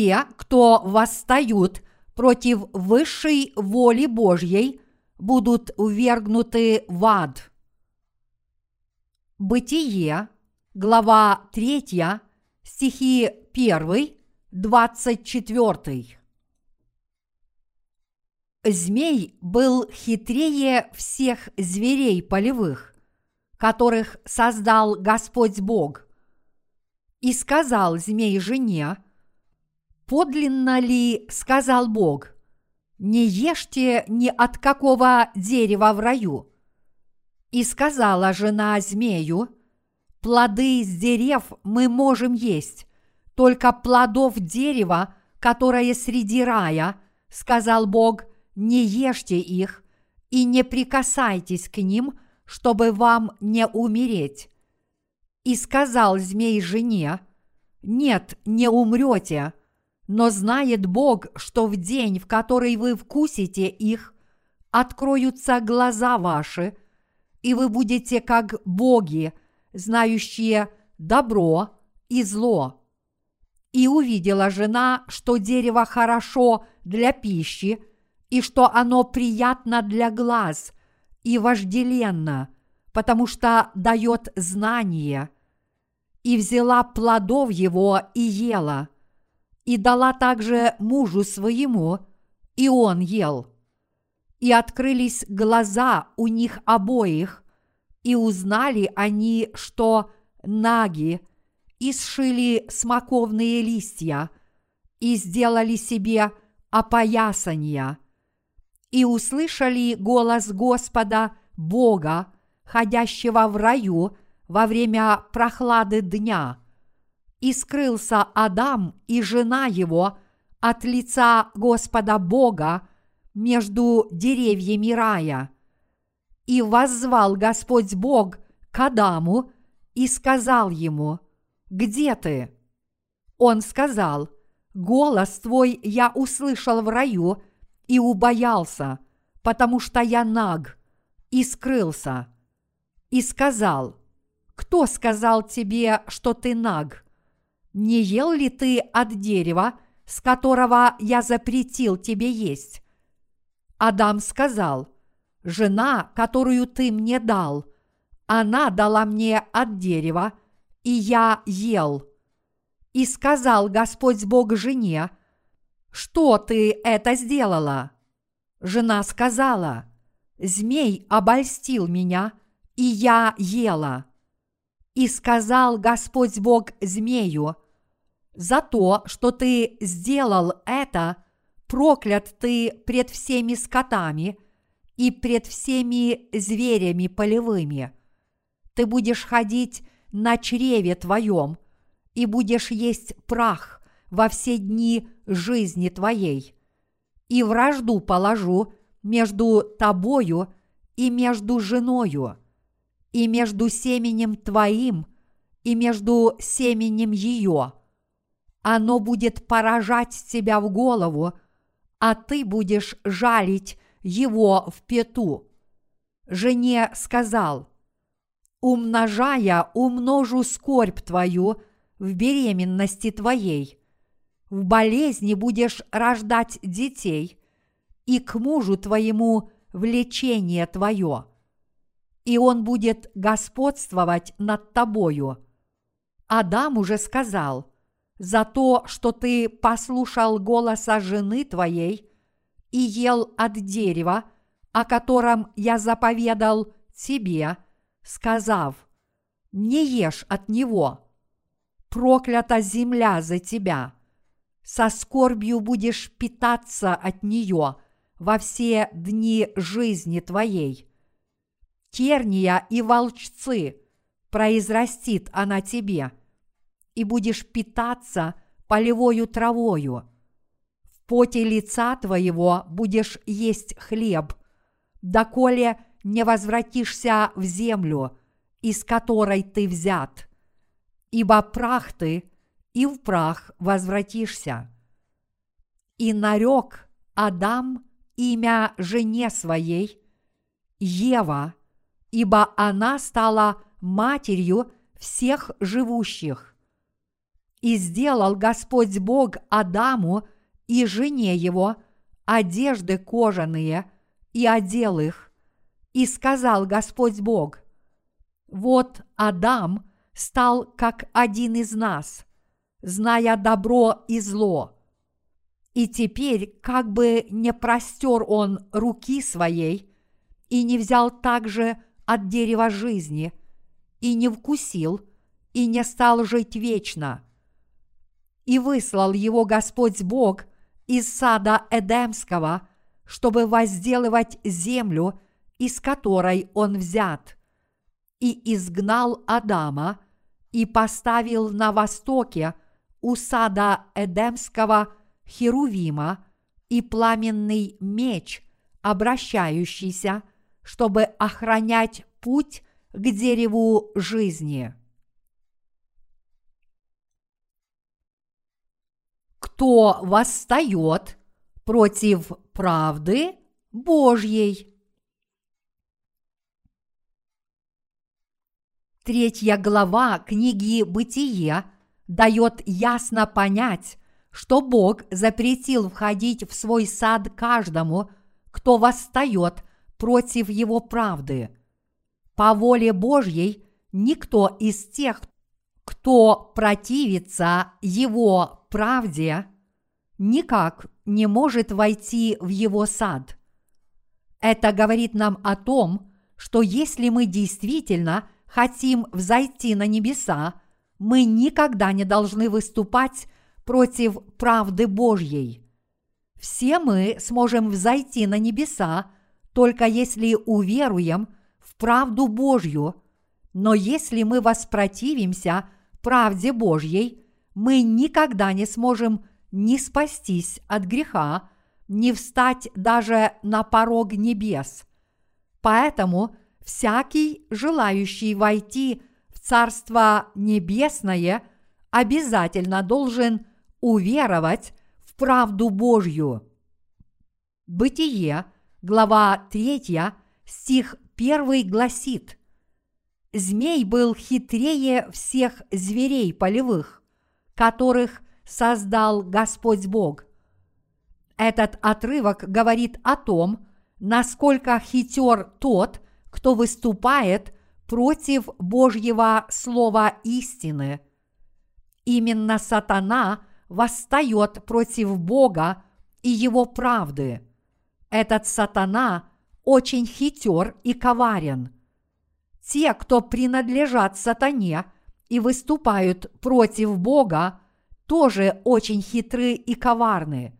те, кто восстают против высшей воли Божьей, будут увергнуты в ад. Бытие, глава 3, стихи 1, 24. Змей был хитрее всех зверей полевых, которых создал Господь Бог. И сказал змей жене, подлинно ли сказал Бог, не ешьте ни от какого дерева в раю. И сказала жена змею, плоды из дерев мы можем есть, только плодов дерева, которое среди рая, сказал Бог, не ешьте их и не прикасайтесь к ним, чтобы вам не умереть. И сказал змей жене, нет, не умрете, но знает Бог, что в день, в который вы вкусите их, откроются глаза ваши, и вы будете как боги, знающие добро и зло. И увидела жена, что дерево хорошо для пищи, и что оно приятно для глаз и вожделенно, потому что дает знание. И взяла плодов его и ела – и дала также мужу своему, и он ел. И открылись глаза у них обоих, и узнали они, что наги, и сшили смоковные листья, и сделали себе опоясания, и услышали голос Господа Бога, ходящего в раю во время прохлады дня – и скрылся Адам и жена его от лица Господа Бога между деревьями рая. И воззвал Господь Бог к Адаму и сказал ему, «Где ты?» Он сказал, «Голос твой я услышал в раю и убоялся, потому что я наг, и скрылся». И сказал, «Кто сказал тебе, что ты наг?» Не ел ли ты от дерева, с которого я запретил тебе есть? Адам сказал, жена, которую ты мне дал, она дала мне от дерева, и я ел. И сказал Господь Бог жене, что ты это сделала? Жена сказала, змей обольстил меня, и я ела. И сказал Господь Бог змею, «За то, что ты сделал это, проклят ты пред всеми скотами и пред всеми зверями полевыми. Ты будешь ходить на чреве твоем и будешь есть прах во все дни жизни твоей. И вражду положу между тобою и между женою, и между семенем твоим, и между семенем ее. Оно будет поражать тебя в голову, а ты будешь жалить его в пету. Жене сказал, умножая, умножу скорбь твою в беременности твоей. В болезни будешь рождать детей, и к мужу твоему влечение твое и он будет господствовать над тобою. Адам уже сказал, за то, что ты послушал голоса жены твоей и ел от дерева, о котором я заповедал тебе, сказав, не ешь от него, проклята земля за тебя, со скорбью будешь питаться от нее во все дни жизни твоей терния и волчцы произрастит она тебе, и будешь питаться полевою травою. В поте лица твоего будешь есть хлеб, доколе не возвратишься в землю, из которой ты взят. Ибо прах ты, и в прах возвратишься. И нарек Адам имя жене своей, Ева – ибо она стала матерью всех живущих. И сделал Господь Бог Адаму и жене его одежды кожаные и одел их. И сказал Господь Бог, вот Адам стал как один из нас, зная добро и зло. И теперь, как бы не простер он руки своей и не взял также от дерева жизни, и не вкусил, и не стал жить вечно. И выслал его Господь Бог из сада Эдемского, чтобы возделывать землю, из которой он взят, и изгнал Адама, и поставил на востоке у сада Эдемского Херувима и пламенный меч, обращающийся, чтобы охранять путь к дереву жизни. Кто восстает против правды Божьей? Третья глава книги «Бытие» дает ясно понять, что Бог запретил входить в свой сад каждому, кто восстает против его правды. По воле Божьей никто из тех, кто противится его правде, никак не может войти в его сад. Это говорит нам о том, что если мы действительно хотим взойти на небеса, мы никогда не должны выступать против правды Божьей. Все мы сможем взойти на небеса, только если уверуем – правду Божью, но если мы воспротивимся правде Божьей, мы никогда не сможем ни спастись от греха, ни встать даже на порог небес. Поэтому всякий, желающий войти в Царство Небесное, обязательно должен уверовать в правду Божью. Бытие, глава 3, стих Первый гласит «Змей был хитрее всех зверей полевых, которых создал Господь Бог». Этот отрывок говорит о том, насколько хитер тот, кто выступает против Божьего слова истины. Именно сатана восстает против Бога и его правды. Этот сатана очень хитер и коварен. Те, кто принадлежат сатане и выступают против Бога, тоже очень хитры и коварны.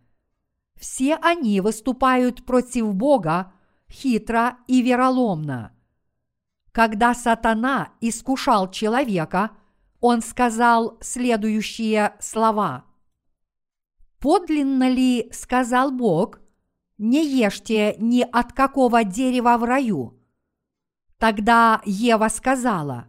Все они выступают против Бога хитро и вероломно. Когда сатана искушал человека, он сказал следующие слова. «Подлинно ли, — сказал Бог, не ешьте ни от какого дерева в раю. Тогда Ева сказала,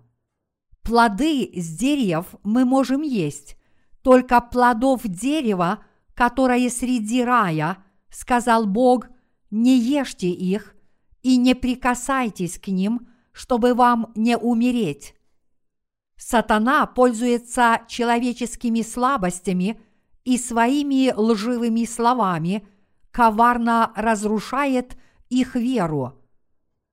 плоды с дерев мы можем есть, только плодов дерева, которое среди рая, сказал Бог, не ешьте их и не прикасайтесь к ним, чтобы вам не умереть. Сатана пользуется человеческими слабостями и своими лживыми словами – коварно разрушает их веру.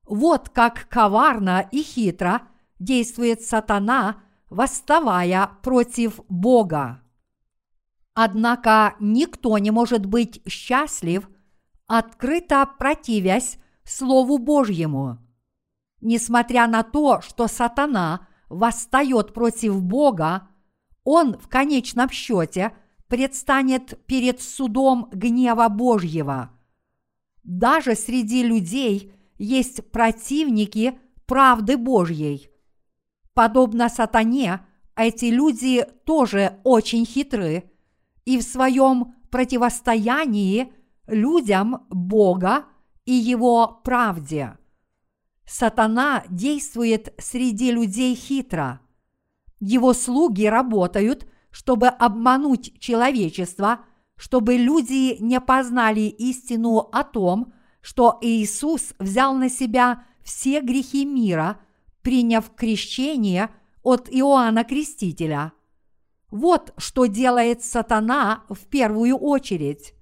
Вот как коварно и хитро действует сатана, восставая против Бога. Однако никто не может быть счастлив, открыто противясь Слову Божьему. Несмотря на то, что сатана восстает против Бога, он в конечном счете – предстанет перед судом гнева Божьего. Даже среди людей есть противники правды Божьей. Подобно сатане, эти люди тоже очень хитры, и в своем противостоянии людям Бога и Его правде. Сатана действует среди людей хитро. Его слуги работают – чтобы обмануть человечество, чтобы люди не познали истину о том, что Иисус взял на себя все грехи мира, приняв крещение от Иоанна Крестителя. Вот что делает сатана в первую очередь.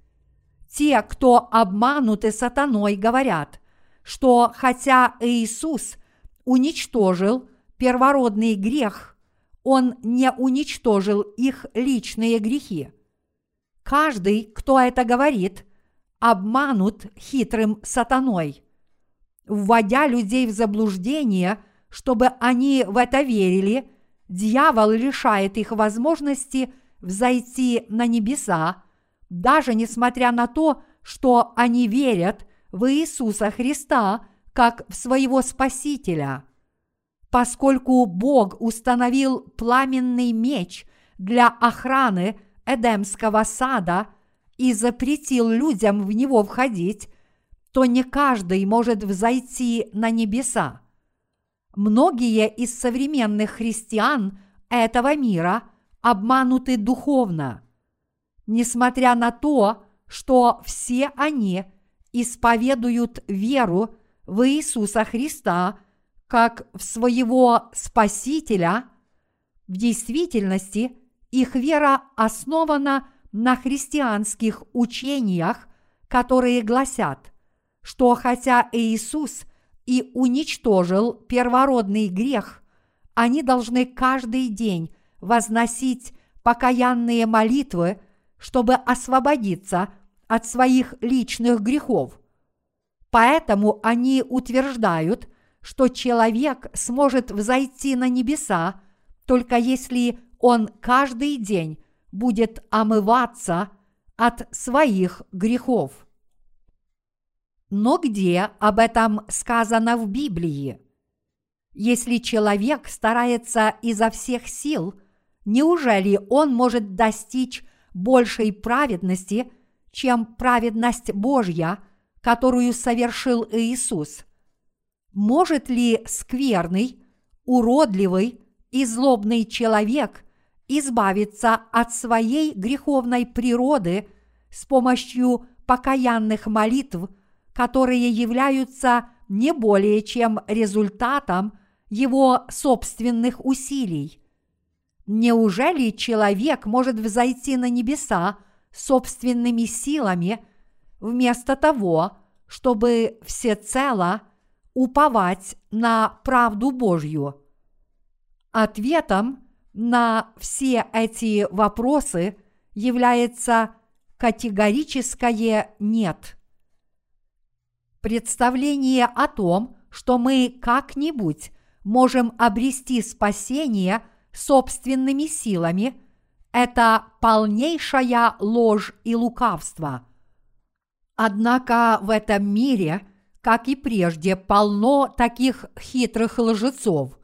Те, кто обмануты сатаной, говорят, что хотя Иисус уничтожил первородный грех, он не уничтожил их личные грехи. Каждый, кто это говорит, обманут хитрым сатаной, вводя людей в заблуждение, чтобы они в это верили, дьявол лишает их возможности взойти на небеса, даже несмотря на то, что они верят в Иисуса Христа как в своего Спасителя. Поскольку Бог установил пламенный меч для охраны Эдемского сада и запретил людям в него входить, то не каждый может взойти на небеса. Многие из современных христиан этого мира обмануты духовно. Несмотря на то, что все они исповедуют веру в Иисуса Христа как в своего Спасителя, в действительности их вера основана на христианских учениях, которые гласят, что хотя Иисус и уничтожил первородный грех, они должны каждый день возносить покаянные молитвы, чтобы освободиться от своих личных грехов. Поэтому они утверждают, что человек сможет взойти на небеса, только если он каждый день будет омываться от своих грехов. Но где об этом сказано в Библии? Если человек старается изо всех сил, неужели он может достичь большей праведности, чем праведность Божья, которую совершил Иисус? Может ли скверный, уродливый и злобный человек избавиться от своей греховной природы с помощью покаянных молитв – которые являются не более чем результатом его собственных усилий. Неужели человек может взойти на небеса собственными силами вместо того, чтобы всецело уповать на правду Божью? Ответом на все эти вопросы является категорическое «нет» представление о том, что мы как-нибудь можем обрести спасение собственными силами, это полнейшая ложь и лукавство. Однако в этом мире, как и прежде, полно таких хитрых лжецов.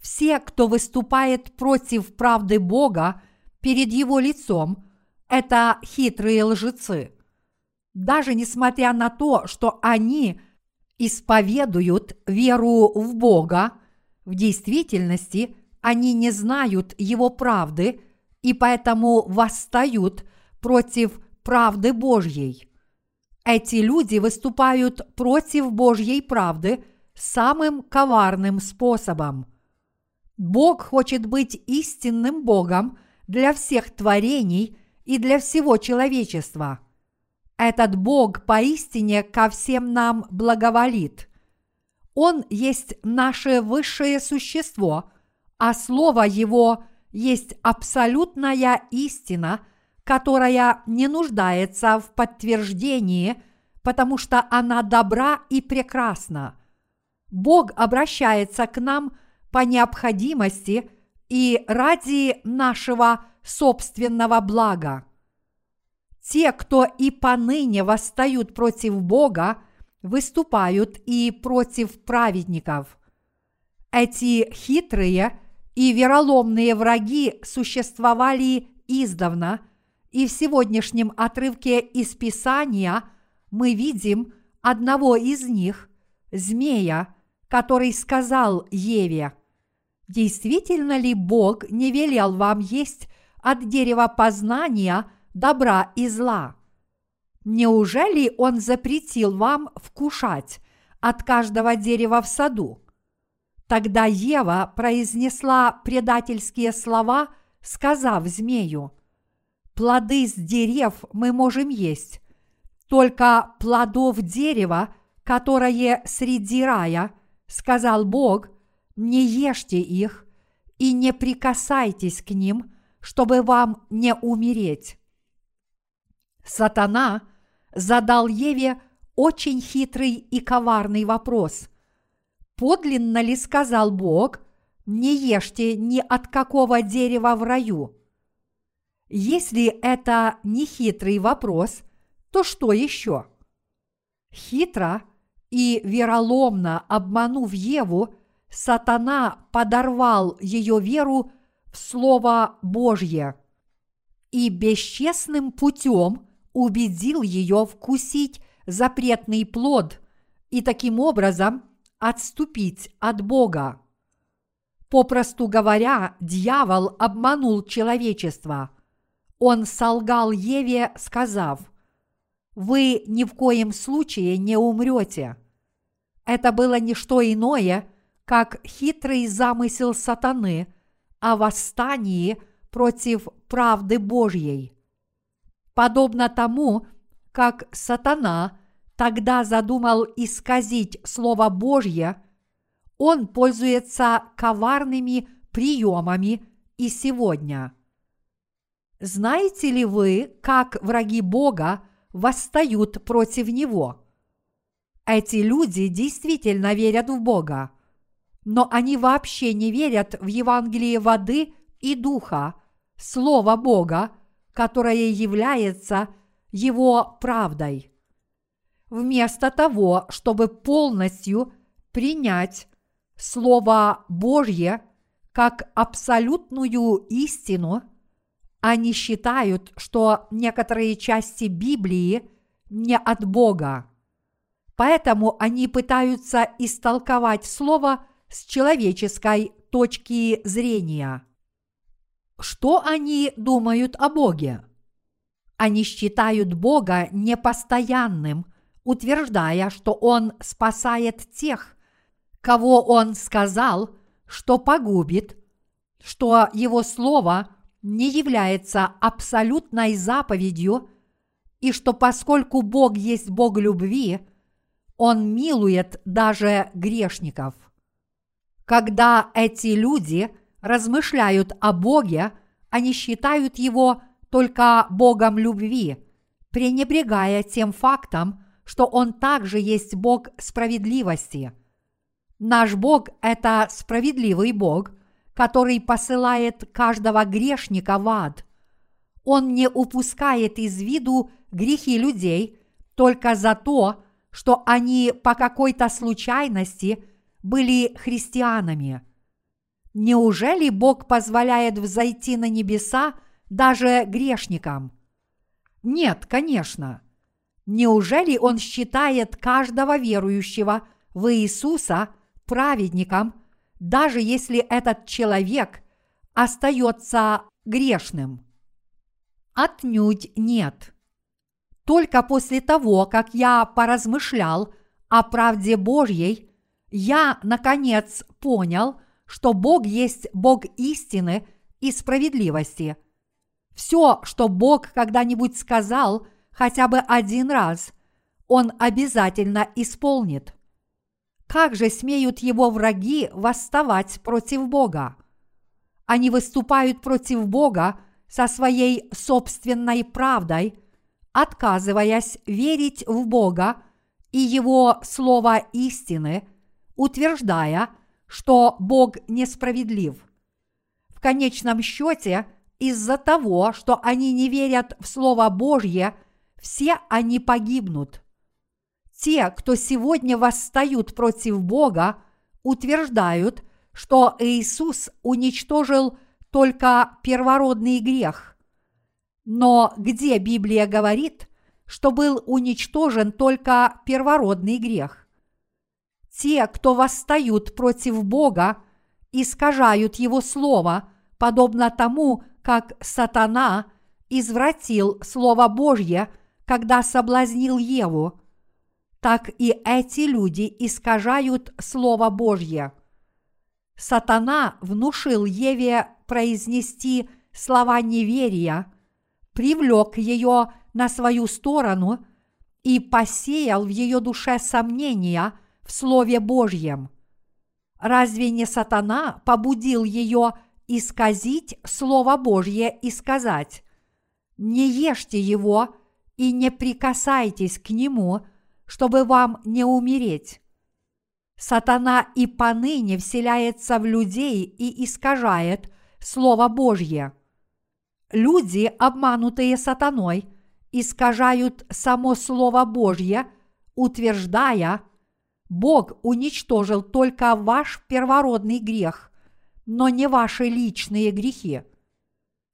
Все, кто выступает против правды Бога перед Его лицом, это хитрые лжецы – даже несмотря на то, что они исповедуют веру в Бога, в действительности они не знают Его правды и поэтому восстают против правды Божьей. Эти люди выступают против Божьей правды самым коварным способом. Бог хочет быть истинным Богом для всех творений и для всего человечества – этот Бог поистине ко всем нам благоволит. Он есть наше высшее существо, а Слово Его есть абсолютная истина, которая не нуждается в подтверждении, потому что она добра и прекрасна. Бог обращается к нам по необходимости и ради нашего собственного блага. Те, кто и поныне восстают против Бога, выступают и против праведников. Эти хитрые и вероломные враги существовали издавна, и в сегодняшнем отрывке из Писания мы видим одного из них, змея, который сказал Еве, «Действительно ли Бог не велел вам есть от дерева познания – добра и зла. Неужели Он запретил вам вкушать от каждого дерева в саду? Тогда Ева произнесла предательские слова сказав змею, «Плоды с дерев мы можем есть, только плодов дерева, которое среди рая, сказал Бог, не ешьте их и не прикасайтесь к ним, чтобы вам не умереть». Сатана задал Еве очень хитрый и коварный вопрос. Подлинно ли сказал Бог, не ешьте ни от какого дерева в раю? Если это не хитрый вопрос, то что еще? Хитро и вероломно обманув Еву, сатана подорвал ее веру в Слово Божье и бесчестным путем убедил ее вкусить запретный плод и таким образом отступить от Бога. Попросту говоря, дьявол обманул человечество. Он солгал Еве, сказав, «Вы ни в коем случае не умрете». Это было не что иное, как хитрый замысел сатаны о восстании против правды Божьей. Подобно тому, как сатана тогда задумал исказить Слово Божье, он пользуется коварными приемами и сегодня. Знаете ли вы, как враги Бога восстают против Него? Эти люди действительно верят в Бога, но они вообще не верят в Евангелие воды и духа, Слово Бога, которое является – его правдой. Вместо того, чтобы полностью принять Слово Божье как абсолютную истину, они считают, что некоторые части Библии не от Бога. Поэтому они пытаются истолковать Слово с человеческой точки зрения. Что они думают о Боге? Они считают Бога непостоянным, утверждая, что Он спасает тех, кого Он сказал, что погубит, что Его Слово не является абсолютной заповедью, и что поскольку Бог есть Бог любви, Он милует даже грешников. Когда эти люди размышляют о Боге, они считают Его только Богом любви, пренебрегая тем фактом, что Он также есть Бог справедливости. Наш Бог – это справедливый Бог, который посылает каждого грешника в ад. Он не упускает из виду грехи людей только за то, что они по какой-то случайности были христианами. Неужели Бог позволяет взойти на небеса – даже грешникам? Нет, конечно. Неужели он считает каждого верующего в Иисуса праведником, даже если этот человек остается грешным? Отнюдь нет. Только после того, как я поразмышлял о правде Божьей, я, наконец, понял, что Бог есть Бог истины и справедливости – все, что Бог когда-нибудь сказал хотя бы один раз, Он обязательно исполнит. Как же смеют его враги восставать против Бога? Они выступают против Бога со своей собственной правдой, отказываясь верить в Бога и Его слово истины, утверждая, что Бог несправедлив. В конечном счете – из-за того, что они не верят в Слово Божье, все они погибнут. Те, кто сегодня восстают против Бога, утверждают, что Иисус уничтожил только первородный грех. Но где Библия говорит, что был уничтожен только первородный грех? Те, кто восстают против Бога, искажают Его Слово, подобно тому, как сатана извратил Слово Божье, когда соблазнил Еву, так и эти люди искажают Слово Божье. Сатана внушил Еве произнести слова неверия, привлек ее на свою сторону и посеял в ее душе сомнения в Слове Божьем. Разве не сатана побудил ее исказить Слово Божье и сказать «Не ешьте его и не прикасайтесь к нему, чтобы вам не умереть»? Сатана и поныне вселяется в людей и искажает Слово Божье. Люди, обманутые сатаной, искажают само Слово Божье, утверждая, Бог уничтожил только ваш первородный грех, но не ваши личные грехи.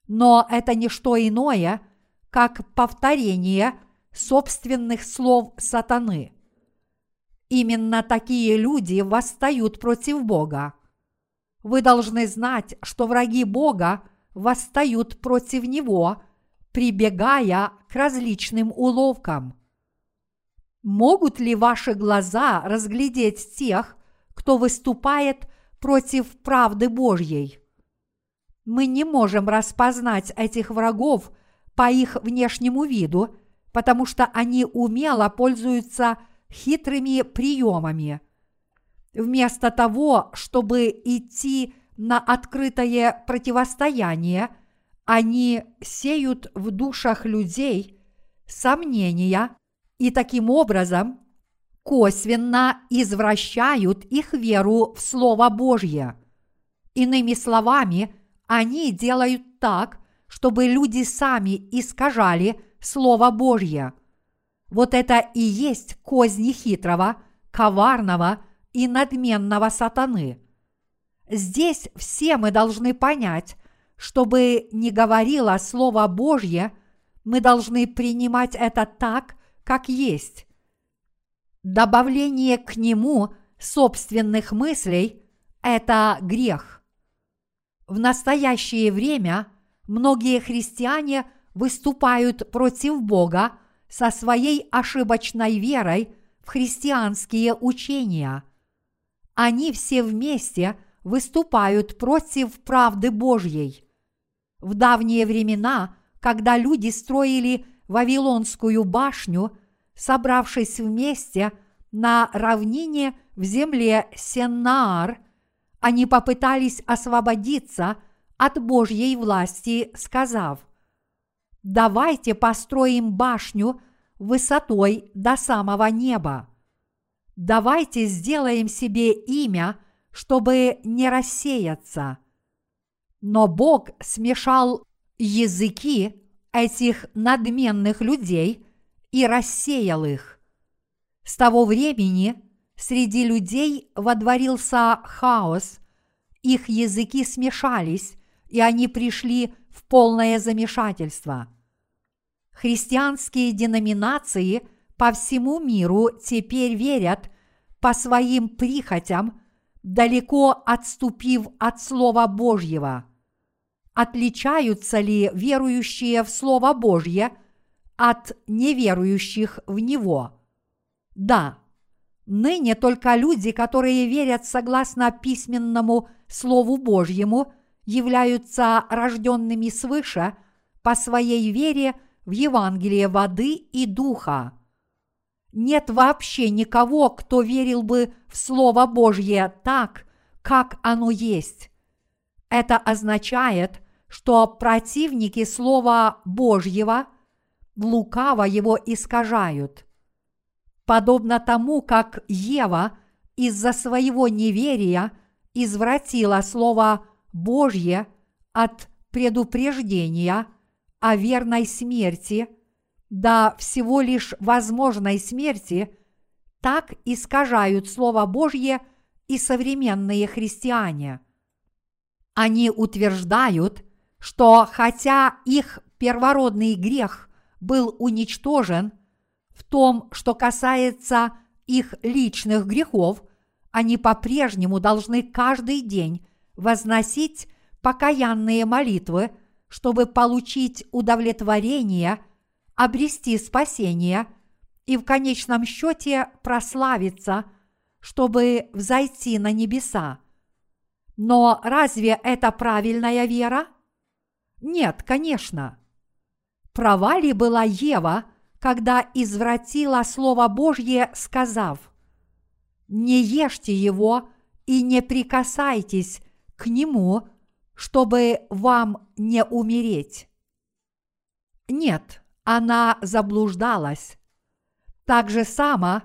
Но это не что иное, как повторение собственных слов сатаны – Именно такие люди восстают против Бога. Вы должны знать, что враги Бога восстают против Него, прибегая к различным уловкам. Могут ли ваши глаза разглядеть тех, кто выступает против правды Божьей? Мы не можем распознать этих врагов по их внешнему виду, потому что они умело пользуются хитрыми приемами. Вместо того, чтобы идти на открытое противостояние, они сеют в душах людей сомнения и таким образом косвенно извращают их веру в Слово Божье. Иными словами, они делают так, чтобы люди сами искажали Слово Божье – вот это и есть козни хитрого, коварного и надменного сатаны. Здесь все мы должны понять, чтобы не говорило Слово Божье, мы должны принимать это так, как есть. Добавление к нему собственных мыслей – это грех. В настоящее время многие христиане выступают против Бога – со своей ошибочной верой в христианские учения. Они все вместе выступают против правды Божьей. В давние времена, когда люди строили Вавилонскую башню, собравшись вместе на равнине в земле Сеннаар, они попытались освободиться от Божьей власти, сказав, давайте построим башню высотой до самого неба. Давайте сделаем себе имя, чтобы не рассеяться. Но Бог смешал языки этих надменных людей и рассеял их. С того времени среди людей водворился хаос, их языки смешались, и они пришли в полное замешательство – Христианские деноминации по всему миру теперь верят по своим прихотям, далеко отступив от Слова Божьего. Отличаются ли верующие в Слово Божье от неверующих в Него? Да, ныне только люди, которые верят согласно письменному Слову Божьему, являются рожденными свыше по своей вере – в Евангелие воды и духа. Нет вообще никого, кто верил бы в Слово Божье так, как оно есть. Это означает, что противники Слова Божьего лукаво его искажают. Подобно тому, как Ева из-за своего неверия извратила Слово Божье от предупреждения – о верной смерти, да всего лишь возможной смерти, так искажают Слово Божье и современные христиане. Они утверждают, что хотя их первородный грех был уничтожен, в том, что касается их личных грехов, они по-прежнему должны каждый день возносить покаянные молитвы – чтобы получить удовлетворение, обрести спасение и в конечном счете прославиться, чтобы взойти на небеса. Но разве это правильная вера? Нет, конечно. Права ли была Ева, когда извратила Слово Божье, сказав, «Не ешьте его и не прикасайтесь к нему, чтобы вам не умереть». Нет, она заблуждалась. Так же само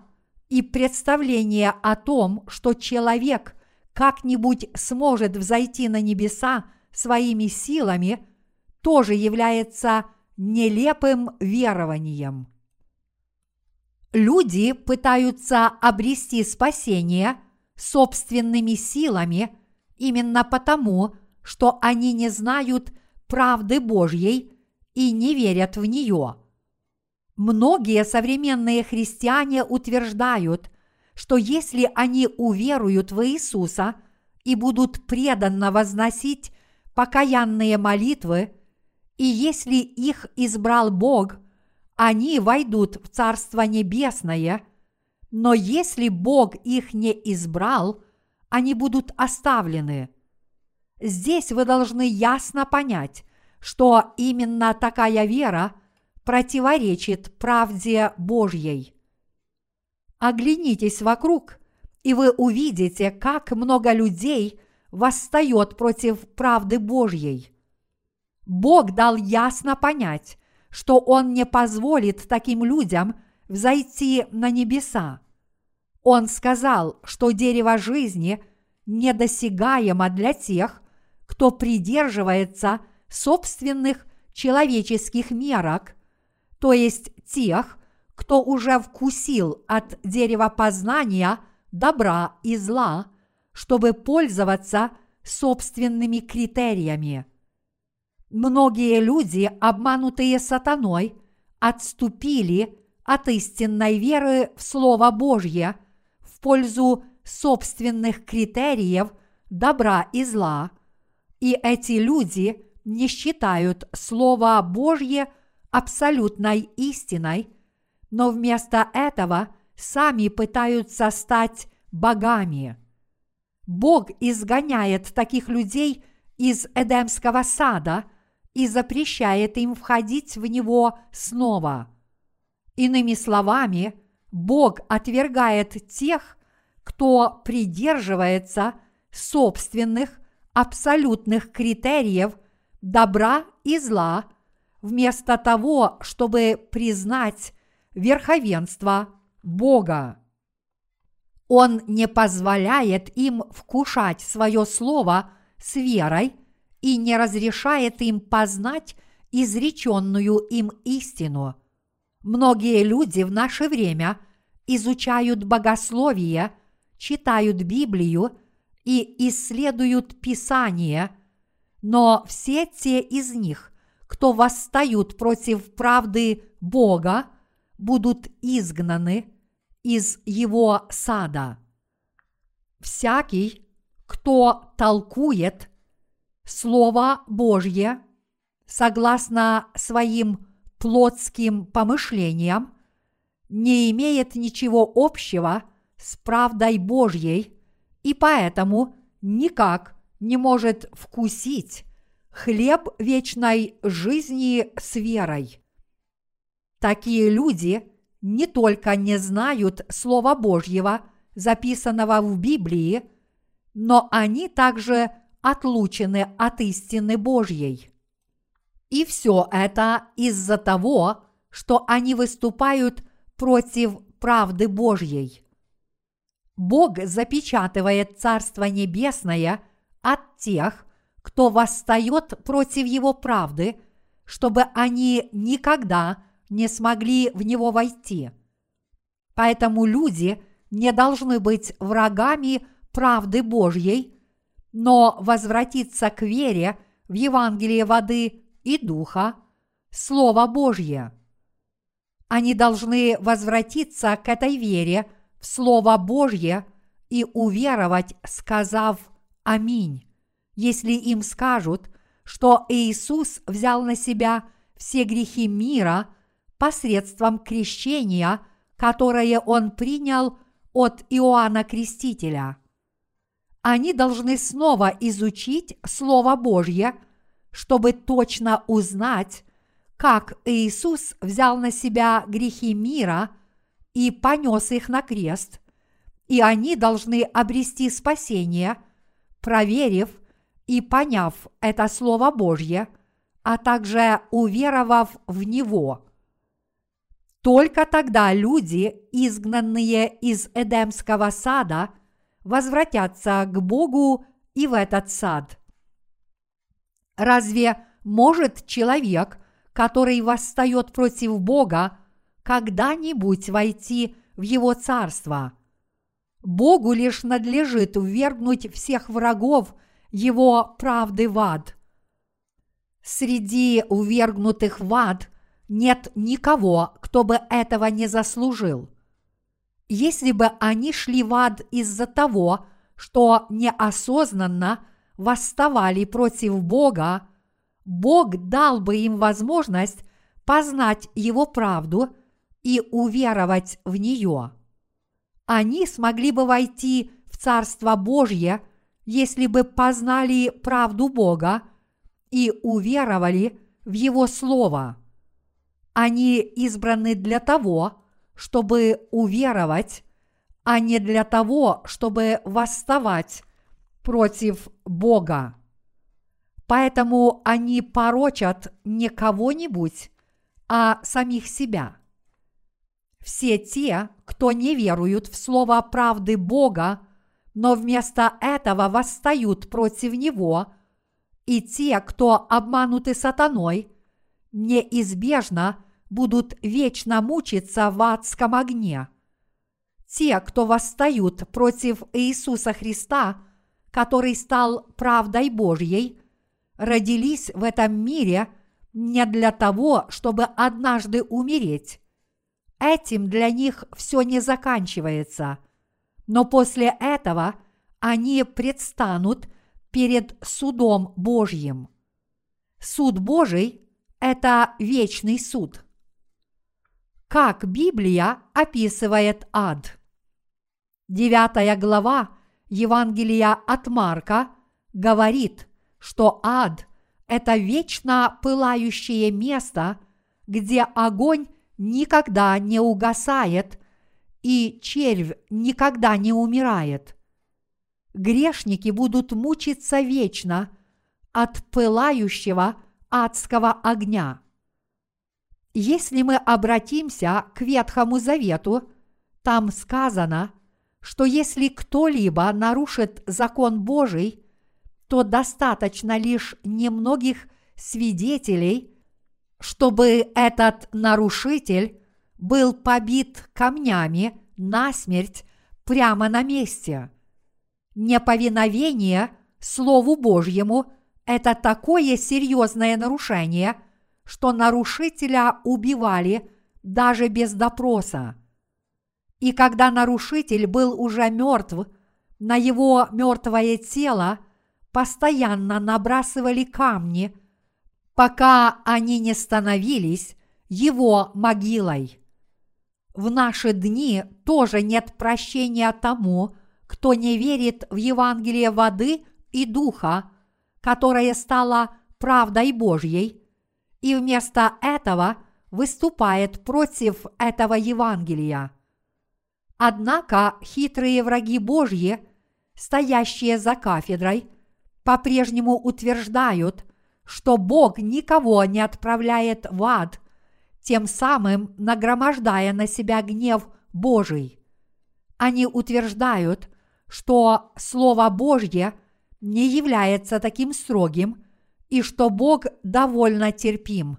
и представление о том, что человек как-нибудь сможет взойти на небеса своими силами, тоже является нелепым верованием. Люди пытаются обрести спасение собственными силами именно потому, что они не знают правды Божьей и не верят в нее. Многие современные христиане утверждают, что если они уверуют в Иисуса и будут преданно возносить покаянные молитвы, и если их избрал Бог, они войдут в Царство Небесное, но если Бог их не избрал, они будут оставлены. Здесь вы должны ясно понять, что именно такая вера противоречит правде Божьей. Оглянитесь вокруг, и вы увидите, как много людей восстает против правды Божьей. Бог дал ясно понять, что Он не позволит таким людям взойти на небеса. Он сказал, что дерево жизни недосягаемо для тех, кто придерживается – собственных человеческих мерок, то есть тех, кто уже вкусил от дерева познания добра и зла, чтобы пользоваться собственными критериями. Многие люди, обманутые сатаной, отступили от истинной веры в Слово Божье в пользу собственных критериев добра и зла, и эти люди не считают Слово Божье абсолютной истиной, но вместо этого сами пытаются стать богами. Бог изгоняет таких людей из Эдемского сада и запрещает им входить в него снова. Иными словами, Бог отвергает тех, кто придерживается собственных абсолютных критериев добра и зла, вместо того, чтобы признать верховенство Бога. Он не позволяет им вкушать свое слово с верой и не разрешает им познать изреченную им истину. Многие люди в наше время изучают богословие, читают Библию и исследуют Писание – но все те из них, кто восстают против правды Бога, будут изгнаны из его сада. Всякий, кто толкует Слово Божье согласно своим плотским помышлениям, не имеет ничего общего с правдой Божьей и поэтому никак не может вкусить хлеб вечной жизни с верой. Такие люди не только не знают Слова Божьего, записанного в Библии, но они также отлучены от истины Божьей. И все это из-за того, что они выступают против правды Божьей. Бог запечатывает Царство Небесное – от тех, кто восстает против его правды, чтобы они никогда не смогли в него войти. Поэтому люди не должны быть врагами правды Божьей, но возвратиться к вере в Евангелие воды и духа, Слово Божье. Они должны возвратиться к этой вере в Слово Божье и уверовать, сказав Аминь. Если им скажут, что Иисус взял на себя все грехи мира посредством крещения, которое Он принял от Иоанна Крестителя. Они должны снова изучить Слово Божье, чтобы точно узнать, как Иисус взял на себя грехи мира и понес их на крест, и они должны обрести спасение, проверив и поняв это Слово Божье, а также уверовав в него. Только тогда люди, изгнанные из Эдемского сада, возвратятся к Богу и в этот сад. Разве может человек который восстает против Бога, когда-нибудь войти в Его Царство. Богу лишь надлежит ввергнуть всех врагов Его правды в ад. Среди увергнутых в ад нет никого, кто бы этого не заслужил. Если бы они шли в ад из-за того, что неосознанно восставали против Бога, Бог дал бы им возможность познать Его правду и уверовать в нее. Они смогли бы войти в Царство Божье, если бы познали правду Бога и уверовали в Его Слово. Они избраны для того, чтобы уверовать, а не для того, чтобы восставать против Бога. Поэтому они порочат не кого-нибудь, а самих себя. Все те, кто не веруют в слово правды Бога, но вместо этого восстают против Него, и те, кто обмануты сатаной, неизбежно будут вечно мучиться в адском огне. Те, кто восстают против Иисуса Христа, который стал правдой Божьей, родились в этом мире не для того, чтобы однажды умереть. Этим для них все не заканчивается. Но после этого они предстанут перед судом Божьим. Суд Божий – это вечный суд. Как Библия описывает ад? Девятая глава Евангелия от Марка говорит – что ад – это вечно пылающее место, где огонь никогда не угасает и червь никогда не умирает. Грешники будут мучиться вечно от пылающего адского огня. Если мы обратимся к Ветхому Завету, там сказано, что если кто-либо нарушит закон Божий то достаточно лишь немногих свидетелей, чтобы этот нарушитель был побит камнями насмерть прямо на месте. Неповиновение Слову Божьему – это такое серьезное нарушение, что нарушителя убивали даже без допроса. И когда нарушитель был уже мертв, на его мертвое тело – постоянно набрасывали камни, пока они не становились его могилой. В наши дни тоже нет прощения тому, кто не верит в Евангелие воды и духа, которое стало правдой Божьей, и вместо этого выступает против этого Евангелия. Однако хитрые враги Божьи, стоящие за кафедрой – по-прежнему утверждают, что Бог никого не отправляет в ад, тем самым нагромождая на себя гнев Божий. Они утверждают, что Слово Божье не является таким строгим и что Бог довольно терпим.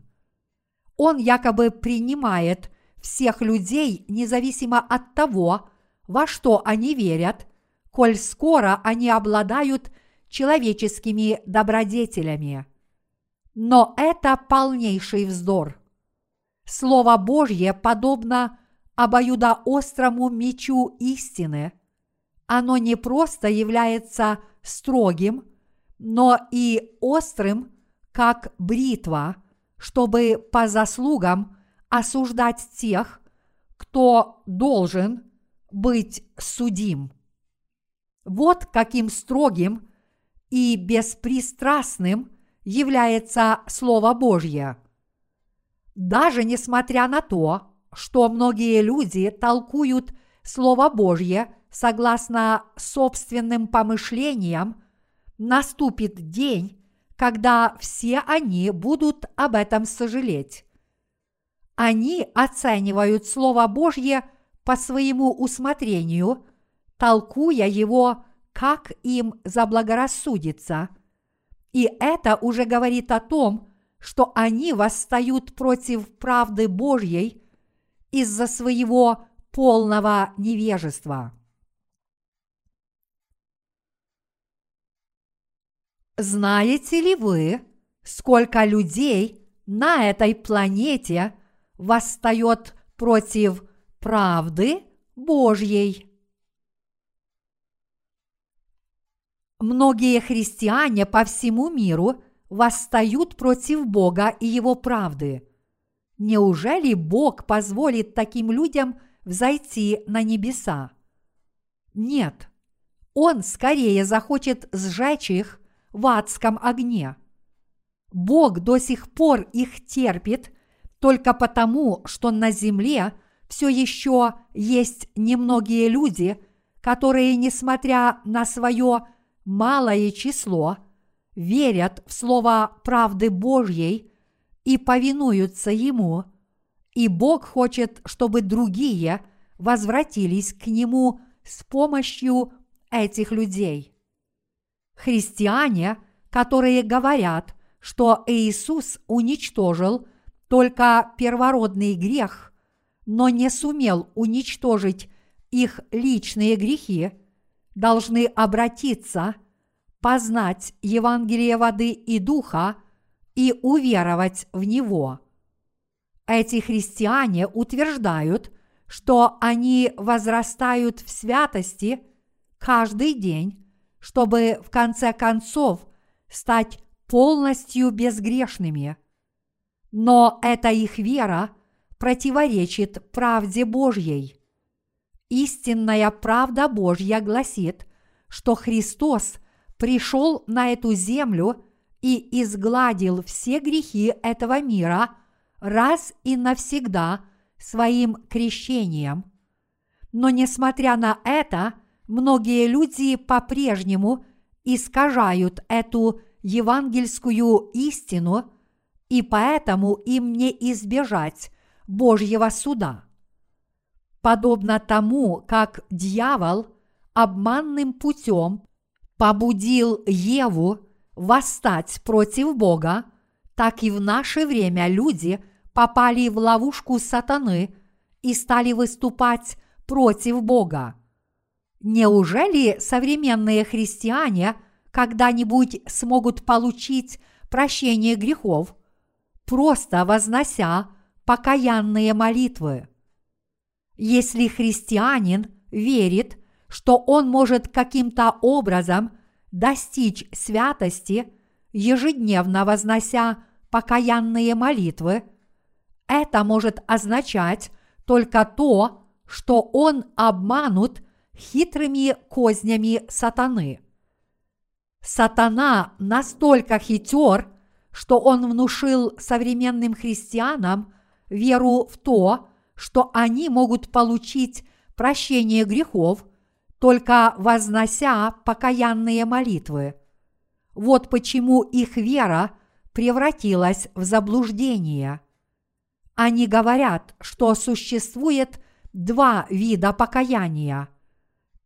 Он якобы принимает всех людей независимо от того, во что они верят, коль скоро они обладают человеческими добродетелями. Но это полнейший вздор. Слово Божье подобно обоюдоострому мечу истины. Оно не просто является строгим, но и острым, как бритва, чтобы по заслугам осуждать тех, кто должен быть судим. Вот каким строгим и беспристрастным является Слово Божье. Даже несмотря на то, что многие люди толкуют Слово Божье согласно собственным помышлениям, наступит день, когда все они будут об этом сожалеть. Они оценивают Слово Божье по своему усмотрению, толкуя его, как им заблагорассудится. И это уже говорит о том, что они восстают против правды Божьей из-за своего полного невежества. Знаете ли вы, сколько людей на этой планете восстает против правды Божьей? Многие христиане по всему миру восстают против Бога и Его правды. Неужели Бог позволит таким людям взойти на небеса? Нет. Он скорее захочет сжечь их в адском огне. Бог до сих пор их терпит только потому, что на земле все еще есть немногие люди, которые, несмотря на свое малое число, верят в слово правды Божьей и повинуются Ему, и Бог хочет, чтобы другие возвратились к Нему с помощью этих людей. Христиане, которые говорят, что Иисус уничтожил только первородный грех, но не сумел уничтожить их личные грехи, должны обратиться, познать Евангелие воды и духа и уверовать в него. Эти христиане утверждают, что они возрастают в святости каждый день чтобы в конце концов стать полностью безгрешными. Но эта их вера противоречит правде Божьей. Истинная правда Божья гласит, что Христос пришел на эту землю и изгладил все грехи этого мира раз и навсегда своим крещением. Но несмотря на это, многие люди по-прежнему искажают эту евангельскую истину, и поэтому им не избежать Божьего суда. Подобно тому, как дьявол обманным путем побудил Еву восстать против Бога, так и в наше время люди попали в ловушку сатаны и стали выступать против Бога. Неужели современные христиане когда-нибудь смогут получить прощение грехов, просто вознося покаянные молитвы? Если христианин верит, что он может каким-то образом достичь святости, ежедневно вознося покаянные молитвы, это может означать только то, что он обманут – хитрыми кознями сатаны. Сатана настолько хитер, что он внушил современным христианам веру в то, что они могут получить прощение грехов, только вознося покаянные молитвы. Вот почему их вера превратилась в заблуждение. Они говорят, что существует два вида покаяния.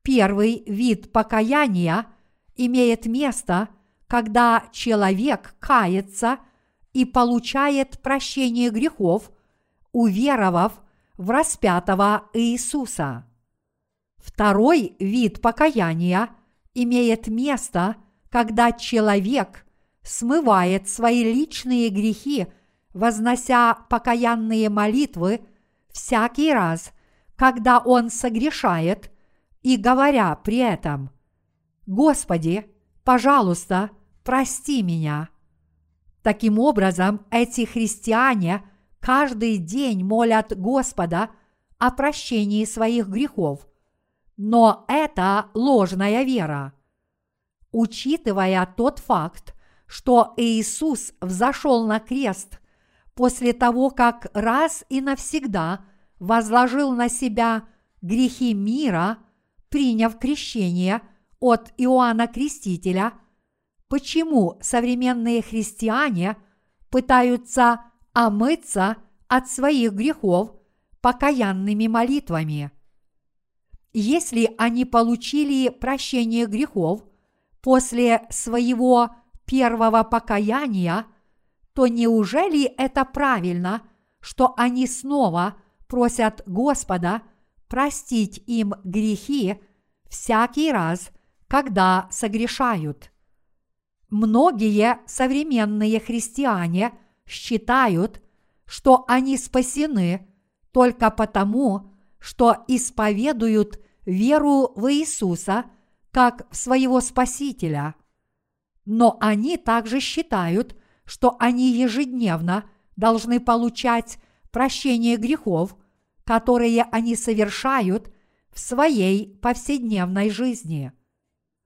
Первый вид покаяния имеет место, когда человек кается и получает прощение грехов, уверовав в распятого Иисуса. Второй вид покаяния имеет место, когда человек смывает свои личные грехи, вознося покаянные молитвы всякий раз, когда он согрешает – и говоря при этом «Господи, пожалуйста, прости меня». Таким образом, эти христиане каждый день молят Господа о прощении своих грехов. Но это ложная вера. Учитывая тот факт, что Иисус взошел на крест после того, как раз и навсегда возложил на себя грехи мира, приняв крещение от Иоанна Крестителя, почему современные христиане пытаются омыться от своих грехов покаянными молитвами. Если они получили прощение грехов после своего первого покаяния, то неужели это правильно, что они снова просят Господа простить им грехи всякий раз, когда согрешают? Многие современные христиане считают, что они спасены только потому, что исповедуют веру в Иисуса как в своего Спасителя. Но они также считают, что они ежедневно должны получать прощение грехов, которые они совершают в своей повседневной жизни.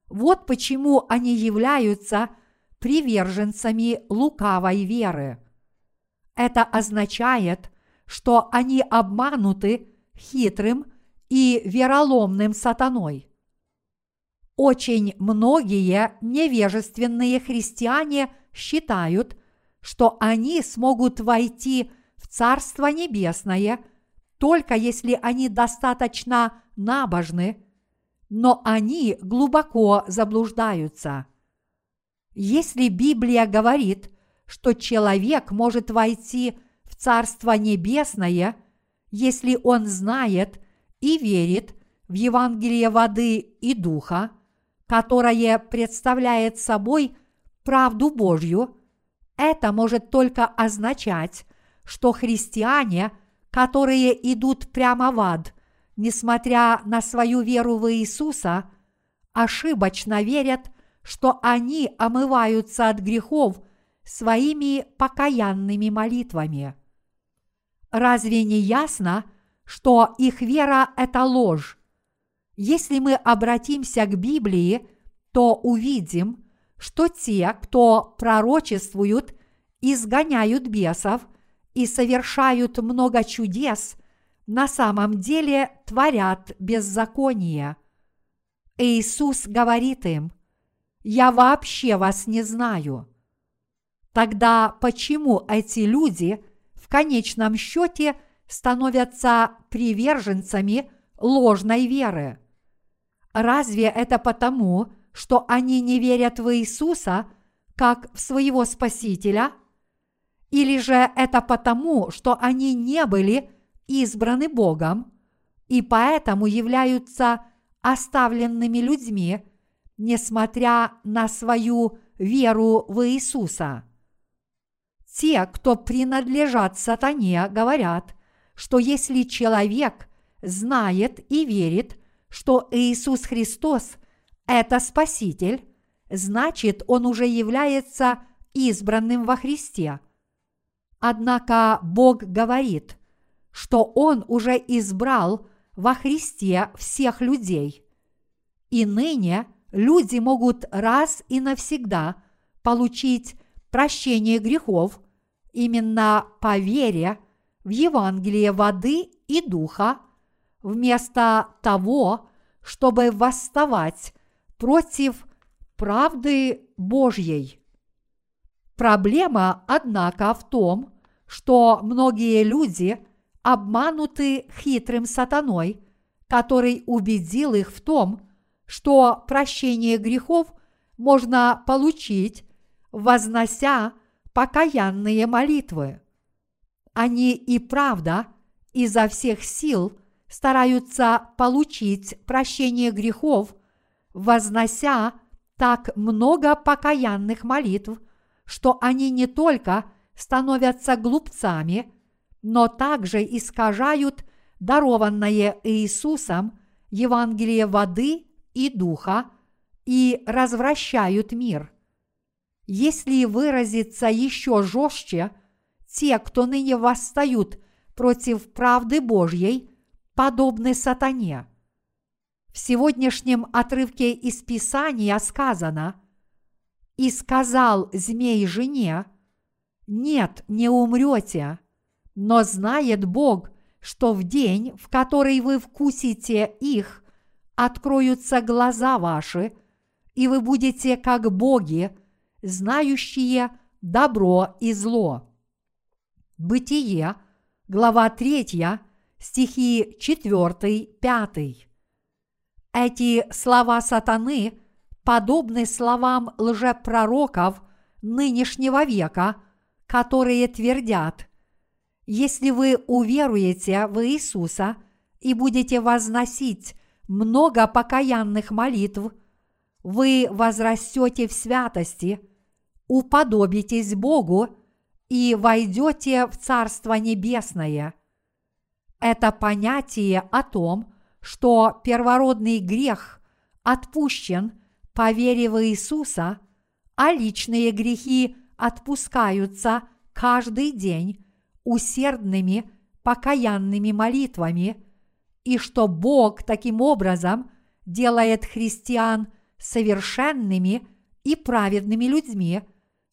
Вот почему они являются приверженцами лукавой веры. Это означает, что они обмануты хитрым и вероломным сатаной. Очень многие невежественные христиане считают, что они смогут войти в Царство Небесное только если они достаточно набожны, но они глубоко заблуждаются. Если Библия говорит, что человек может войти в Царство Небесное, если он знает и верит в Евангелие воды и духа, которое представляет собой правду Божью, это может только означать, что христиане, которые идут прямо в ад, несмотря на свою веру в Иисуса, ошибочно верят, что они омываются от грехов своими покаянными молитвами. Разве не ясно, что их вера – это ложь? Если мы обратимся к Библии, то увидим, что те, кто пророчествуют, изгоняют бесов и совершают много чудес, на самом деле творят беззаконие. Иисус говорит им, «Я вообще вас не знаю». Тогда почему эти люди в конечном счете становятся приверженцами ложной веры? Разве это потому, что они не верят в Иисуса как в своего Спасителя? Или же это потому, что они не были избраны Богом и поэтому являются оставленными людьми, несмотря на свою веру в Иисуса? Те, кто принадлежат сатане, говорят, что если человек знает и верит, что Иисус Христос – это Спаситель, значит, он уже является избранным во Христе. Однако Бог говорит, что Он уже избрал во Христе всех людей. И ныне люди могут раз и навсегда получить прощение грехов именно по вере в Евангелие воды и духа, вместо того, чтобы восставать против правды Божьей. Проблема, однако, в том, что многие люди обмануты хитрым сатаной, который убедил их в том, что прощение грехов можно получить вознося покаянные молитвы. Они и правда изо всех сил стараются получить прощение грехов, вознося так много покаянных молитв, что они не только становятся глупцами, но также искажают дарованное Иисусом Евангелие воды и духа и развращают мир – если выразиться еще жестче, те, кто ныне восстают против правды Божьей, подобны сатане. В сегодняшнем отрывке из Писания сказано И сказал змей жене, нет, не умрете, но знает Бог, что в день, в который вы вкусите их, откроются глаза ваши, и вы будете как боги, знающие добро и зло. Бытие, глава 3, стихи 4-5. Эти слова сатаны подобны словам лжепророков нынешнего века, которые твердят, если вы уверуете в Иисуса и будете возносить много покаянных молитв, вы возрастете в святости, уподобитесь Богу и войдете в Царство Небесное. Это понятие о том, что первородный грех отпущен по вере в Иисуса, а личные грехи отпускаются каждый день усердными покаянными молитвами, и что Бог таким образом делает христиан совершенными и праведными людьми,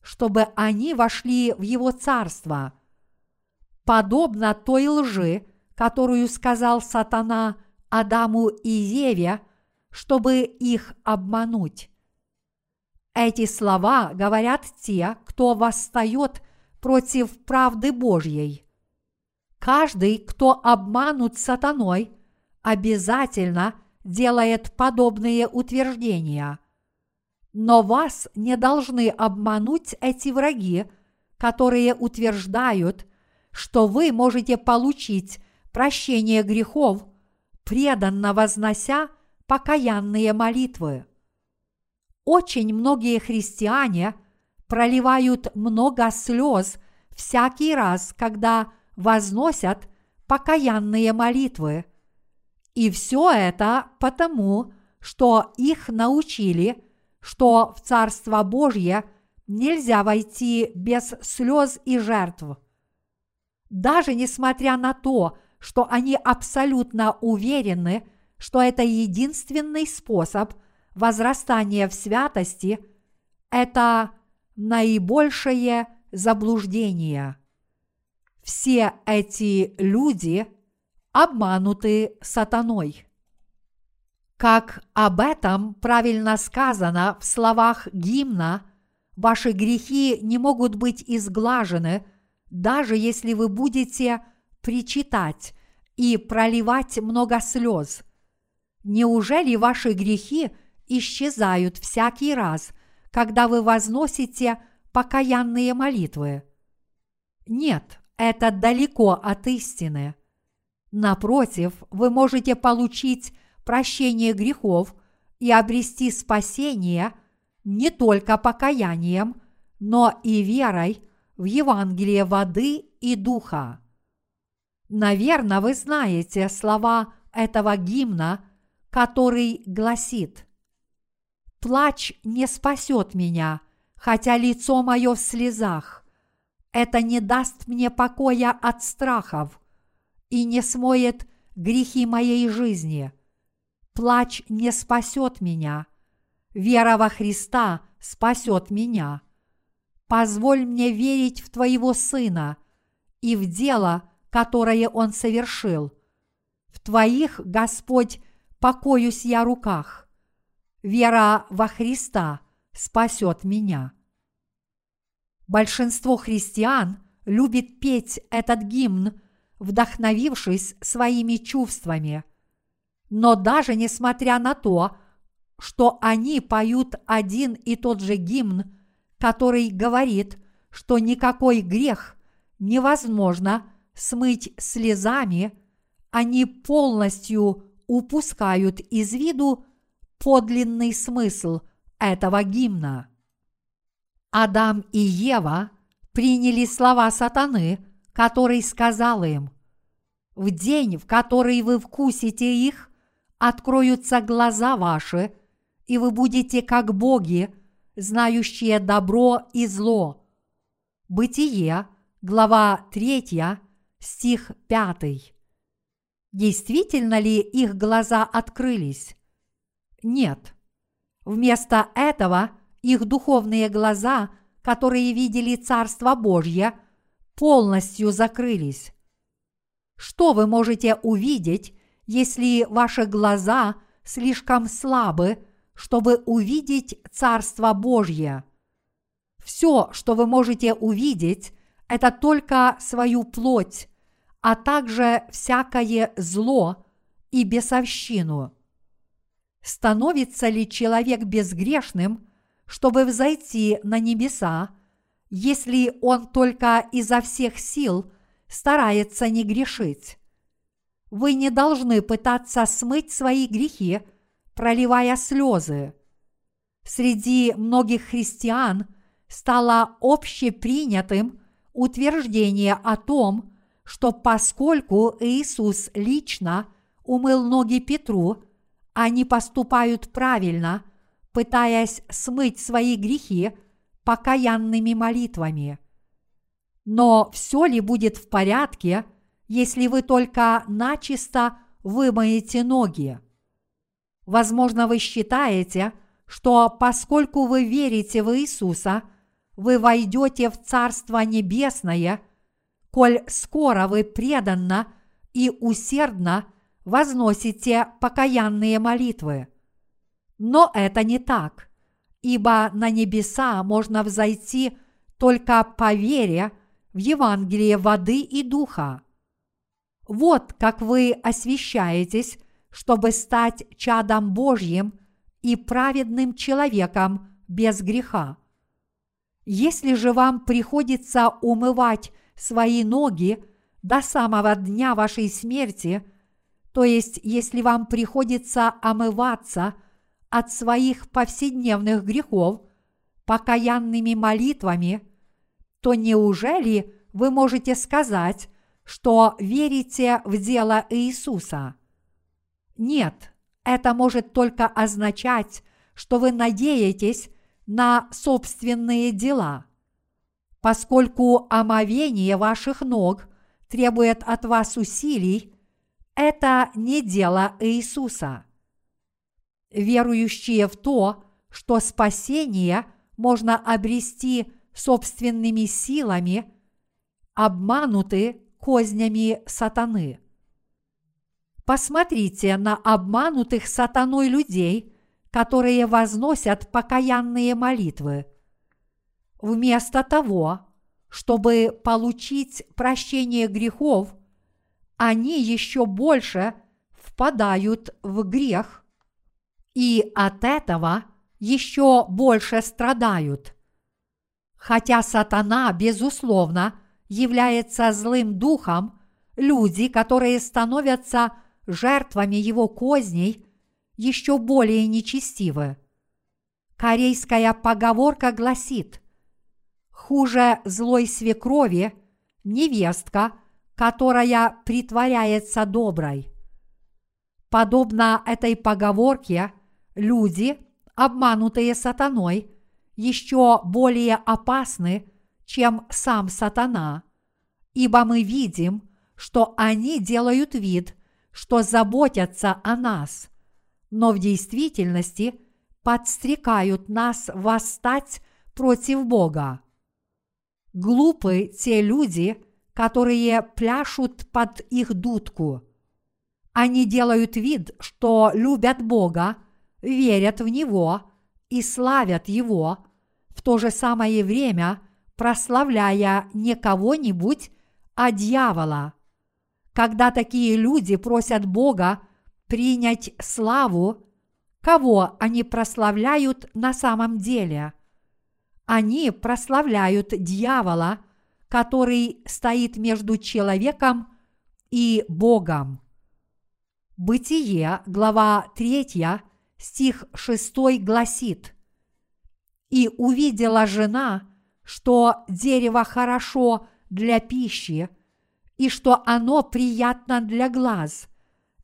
чтобы они вошли в Его Царство. Подобно той лжи, которую сказал сатана Адаму и Еве, чтобы их обмануть. Эти слова говорят те, кто восстает против правды Божьей. Каждый, кто обманут сатаной, обязательно делает подобные утверждения. Но вас не должны обмануть эти враги, которые утверждают, что вы можете получить прощение грехов, преданно вознося покаянные молитвы. Очень многие христиане проливают много слез всякий раз, когда возносят покаянные молитвы. И все это потому, что их научили, что в Царство Божье нельзя войти без слез и жертв. Даже несмотря на то, что они абсолютно уверены, что это единственный способ возрастания в святости, это наибольшее заблуждение. Все эти люди обмануты сатаной. Как об этом правильно сказано в словах гимна, ваши грехи не могут быть изглажены, даже если вы будете причитать и проливать много слез. Неужели ваши грехи исчезают всякий раз, когда вы возносите покаянные молитвы? Нет, это далеко от истины. Напротив, вы можете получить прощение грехов и обрести спасение не только покаянием, но и верой в Евангелие воды и духа. Наверное, вы знаете слова этого гимна, который гласит «Плач не спасет меня, хотя лицо мое в слезах. Это не даст мне покоя от страхов и не смоет грехи моей жизни. Плач не спасет меня. Вера во Христа спасет меня. Позволь мне верить в Твоего Сына и в дело, которое Он совершил. В Твоих, Господь, покоюсь я руках. Вера во Христа спасет меня. Большинство христиан любит петь этот гимн, вдохновившись своими чувствами. Но даже несмотря на то, что они поют один и тот же гимн, который говорит, что никакой грех невозможно смыть слезами, они полностью упускают из виду подлинный смысл этого гимна. Адам и Ева приняли слова сатаны, который сказал им, «В день, в который вы вкусите их, откроются глаза ваши, и вы будете как боги, знающие добро и зло». Бытие, глава 3, стих 5. Действительно ли их глаза открылись? Нет. Вместо этого их духовные глаза, которые видели Царство Божье, полностью закрылись. Что вы можете увидеть, если ваши глаза слишком слабы, чтобы увидеть Царство Божье? Все, что вы можете увидеть, это только свою плоть, а также всякое зло и бесовщину. Становится ли человек безгрешным, чтобы взойти на небеса, если он только изо всех сил старается не грешить? Вы не должны пытаться смыть свои грехи, проливая слезы. Среди многих христиан стало общепринятым утверждение о том, что поскольку Иисус лично умыл ноги Петру, они поступают правильно, пытаясь смыть свои грехи покаянными молитвами. Но все ли будет в порядке, если вы только начисто вымоете ноги? Возможно, вы считаете, что поскольку вы верите в Иисуса, вы войдете в Царство Небесное, коль скоро вы преданно и усердно возносите покаянные молитвы. Но это не так, ибо на небеса можно взойти только по вере в Евангелие воды и духа. Вот как вы освящаетесь, чтобы стать чадом Божьим и праведным человеком без греха. Если же вам приходится умывать свои ноги до самого дня вашей смерти – то есть, если вам приходится омываться от своих повседневных грехов покаянными молитвами, то неужели вы можете сказать, что верите в дело Иисуса? Нет, это может только означать, что вы надеетесь на собственные дела. Поскольку омовение ваших ног требует от вас усилий, это не дело Иисуса. Верующие в то, что спасение можно обрести собственными силами, обмануты кознями сатаны. Посмотрите на обманутых сатаной людей, которые возносят покаянные молитвы. Вместо того, чтобы получить прощение грехов – они еще больше впадают в грех и от этого еще больше страдают. Хотя сатана, безусловно, является злым духом, люди, которые становятся жертвами его козней, еще более нечестивы. Корейская поговорка гласит «Хуже злой свекрови невестка – которая притворяется доброй. Подобно этой поговорке, люди, обманутые сатаной, еще более опасны, чем сам сатана, ибо мы видим, что они делают вид, что заботятся о нас, но в действительности подстрекают нас восстать против Бога. Глупы те люди, которые пляшут под их дудку. Они делают вид, что любят Бога, верят в Него и славят Его, в то же самое время прославляя не кого-нибудь, а дьявола. Когда такие люди просят Бога принять славу, кого они прославляют на самом деле? Они прославляют дьявола – который стоит между человеком и Богом. Бытие, глава 3, стих 6 гласит «И увидела жена, что дерево хорошо для пищи, и что оно приятно для глаз,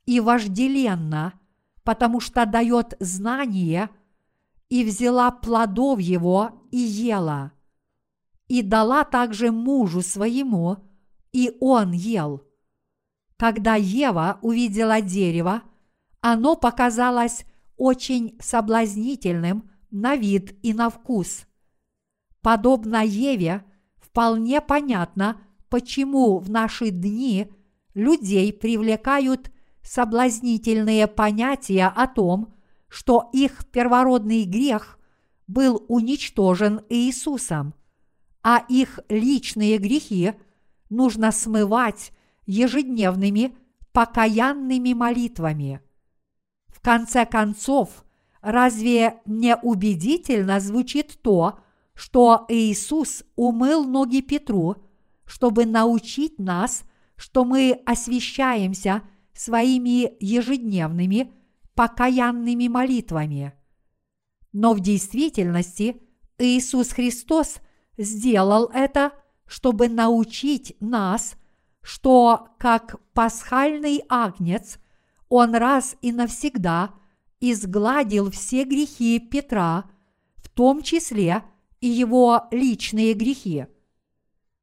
и вожделенно, потому что дает знание, и взяла плодов его и ела и дала также мужу своему, и он ел. Когда Ева увидела дерево, оно показалось очень соблазнительным на вид и на вкус. Подобно Еве, вполне понятно, почему в наши дни людей привлекают соблазнительные понятия о том, что их первородный грех был уничтожен Иисусом, а их личные грехи нужно смывать ежедневными покаянными молитвами. В конце концов, разве не убедительно звучит то, Иисус умыл ноги Петру, чтобы научить нас, что мы освящаемся своими ежедневными покаянными молитвами. Но в действительности Иисус Христос сделал это, чтобы научить нас, что как пасхальный агнец Он раз и навсегда изгладил все грехи Петра, в том числе и его личные грехи.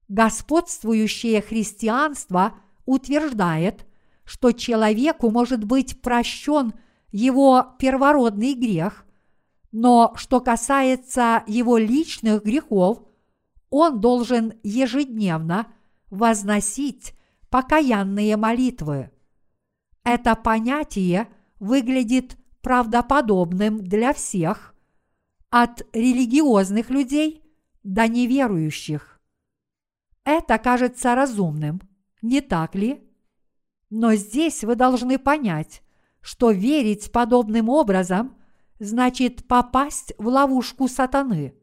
Господствующее христианство утверждает, что человеку может быть прощен его первородный грех, но что касается его личных грехов, он должен ежедневно возносить покаянные молитвы. Это понятие выглядит правдоподобным для всех, от религиозных людей до неверующих. Это кажется разумным, не так ли? Но здесь вы должны понять, что верить подобным образом значит попасть в ловушку сатаны.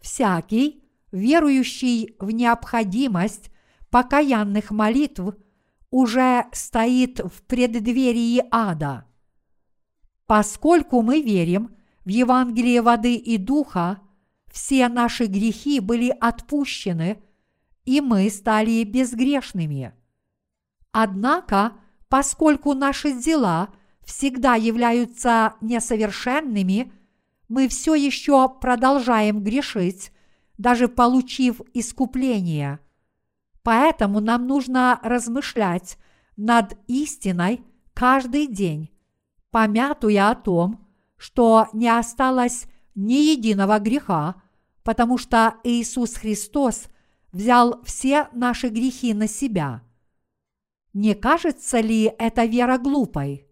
Всякий, верующий в необходимость покаянных молитв, уже стоит в преддверии ада. Поскольку мы верим в Евангелие воды и духа, все наши грехи были отпущены, и мы стали безгрешными. Однако, поскольку наши дела всегда являются несовершенными, мы все еще продолжаем грешить, даже получив искупление. Поэтому нам нужно размышлять над истиной каждый день, помятуя о том, что не осталось ни единого греха, потому что Иисус Христос взял все наши грехи на себя. Не кажется ли эта вера глупой?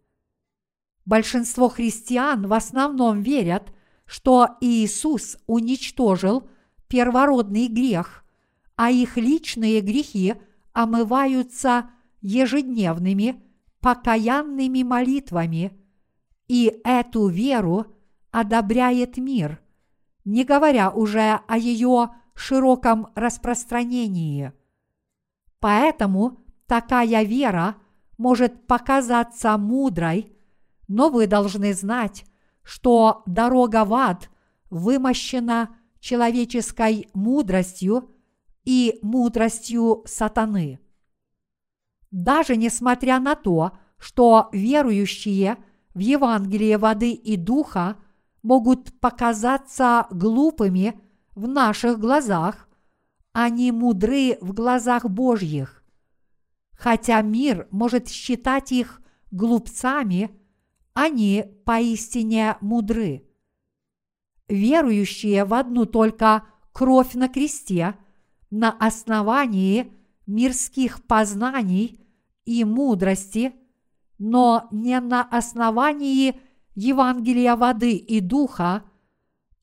Большинство христиан в основном верят, что Иисус уничтожил первородный грех, а их личные грехи омываются ежедневными покаянными молитвами, и эту веру одобряет мир, не говоря уже о ее широком распространении. Поэтому такая вера может показаться мудрой, но вы должны знать, что дорога в ад вымощена человеческой мудростью и мудростью сатаны. Даже несмотря на то, что верующие в Евангелие воды и духа могут показаться глупыми в наших глазах, они мудры в глазах Божьих. Хотя мир может считать их глупцами, они поистине мудры. Верующие в одну только кровь на кресте на основании мирских познаний и мудрости, но не на основании Евангелия воды и духа,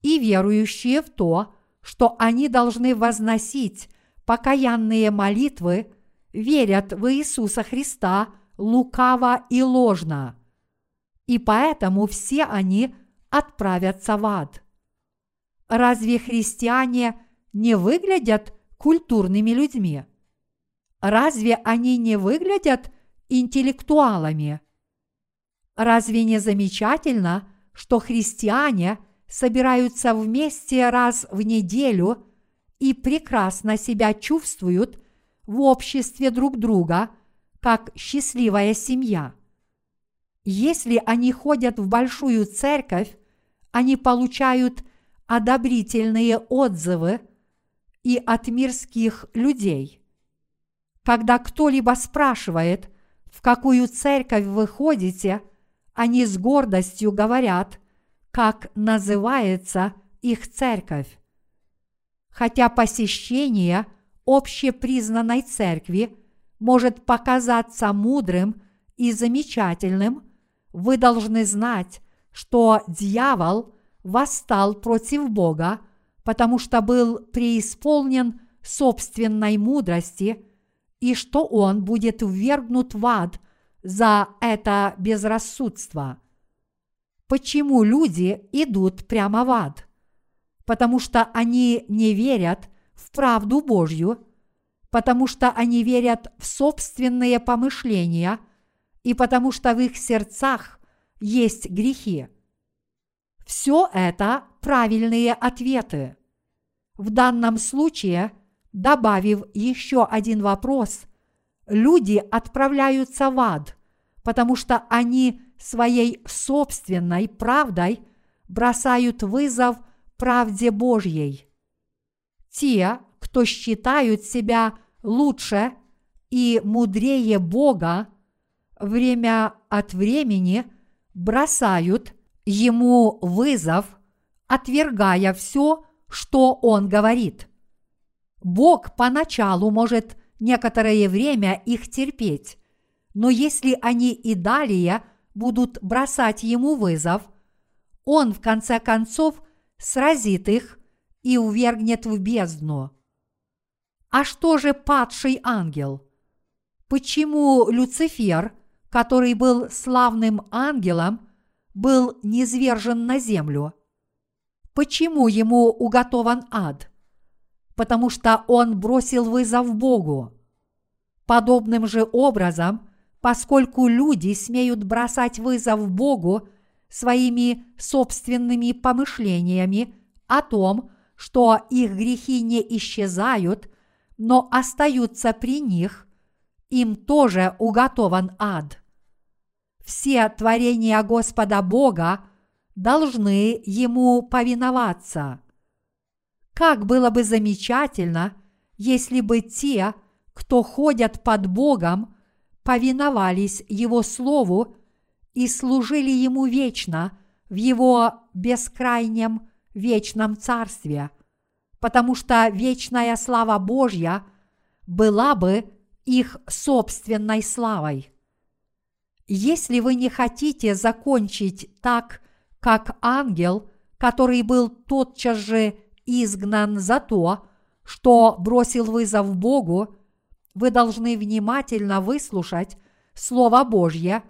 и верующие в то, что они должны возносить покаянные молитвы, верят в Иисуса Христа лукаво и ложно. И поэтому все они отправятся в ад. Разве христиане не выглядят культурными людьми? Разве они не выглядят интеллектуалами? Разве не замечательно, что христиане – собираются вместе раз в неделю и прекрасно себя чувствуют в обществе друг друга, как счастливая семья. Если они ходят в большую церковь, они получают одобрительные отзывы и от мирских людей. Когда кто-либо спрашивает, в какую церковь вы ходите, они с гордостью говорят, как называется их церковь. Хотя посещение общепризнанной церкви может показаться мудрым и замечательным, вы должны знать, что дьявол восстал против Бога, потому что был преисполнен собственной мудрости и что он будет ввергнут в ад за это безрассудство. Почему люди идут прямо в ад? Потому что они не верят в правду Божью, потому что они верят в собственные помышления и потому что в их сердцах есть грехи. Все это правильные ответы. В данном случае, добавив еще один вопрос, люди отправляются в ад, потому что они своей собственной правдой бросают вызов правде Божьей. Те, кто считают себя лучше и мудрее Бога, время от времени бросают ему вызов, отвергая все, что он говорит. Бог поначалу может некоторое время их терпеть, но если они и далее будут бросать ему вызов, он в конце концов сразит их и увергнет в бездну. А что же падший ангел? Почему Люцифер, который был славным ангелом, был низвержен на землю? Почему ему уготован ад? Потому что он бросил вызов Богу. Подобным же образом, поскольку люди смеют бросать вызов Богу своими собственными помышлениями о том, что их грехи не исчезают, но остаются при них, им тоже уготован ад. Все творения Господа Бога должны Ему повиноваться. Как было бы замечательно, если бы те, кто ходят под Богом, повиновались Его Слову и служили Ему вечно в Его бескрайнем вечном Царстве, потому что вечная слава Божья была бы их собственной славой. Если вы не хотите закончить так, как ангел, который был тотчас же изгнан за то, что бросил вызов Богу, вы должны внимательно выслушать Слово Божье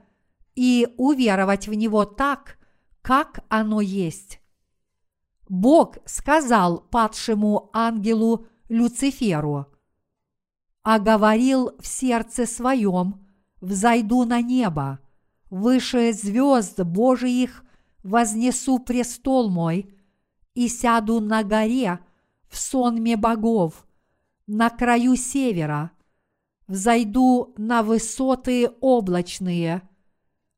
и уверовать в него так, как оно есть. Бог сказал падшему ангелу Люциферу, «А говорил в сердце своем, взойду на небо, выше звезд Божиих вознесу престол мой и сяду на горе в сонме богов, на краю севера, взойду на высоты облачные,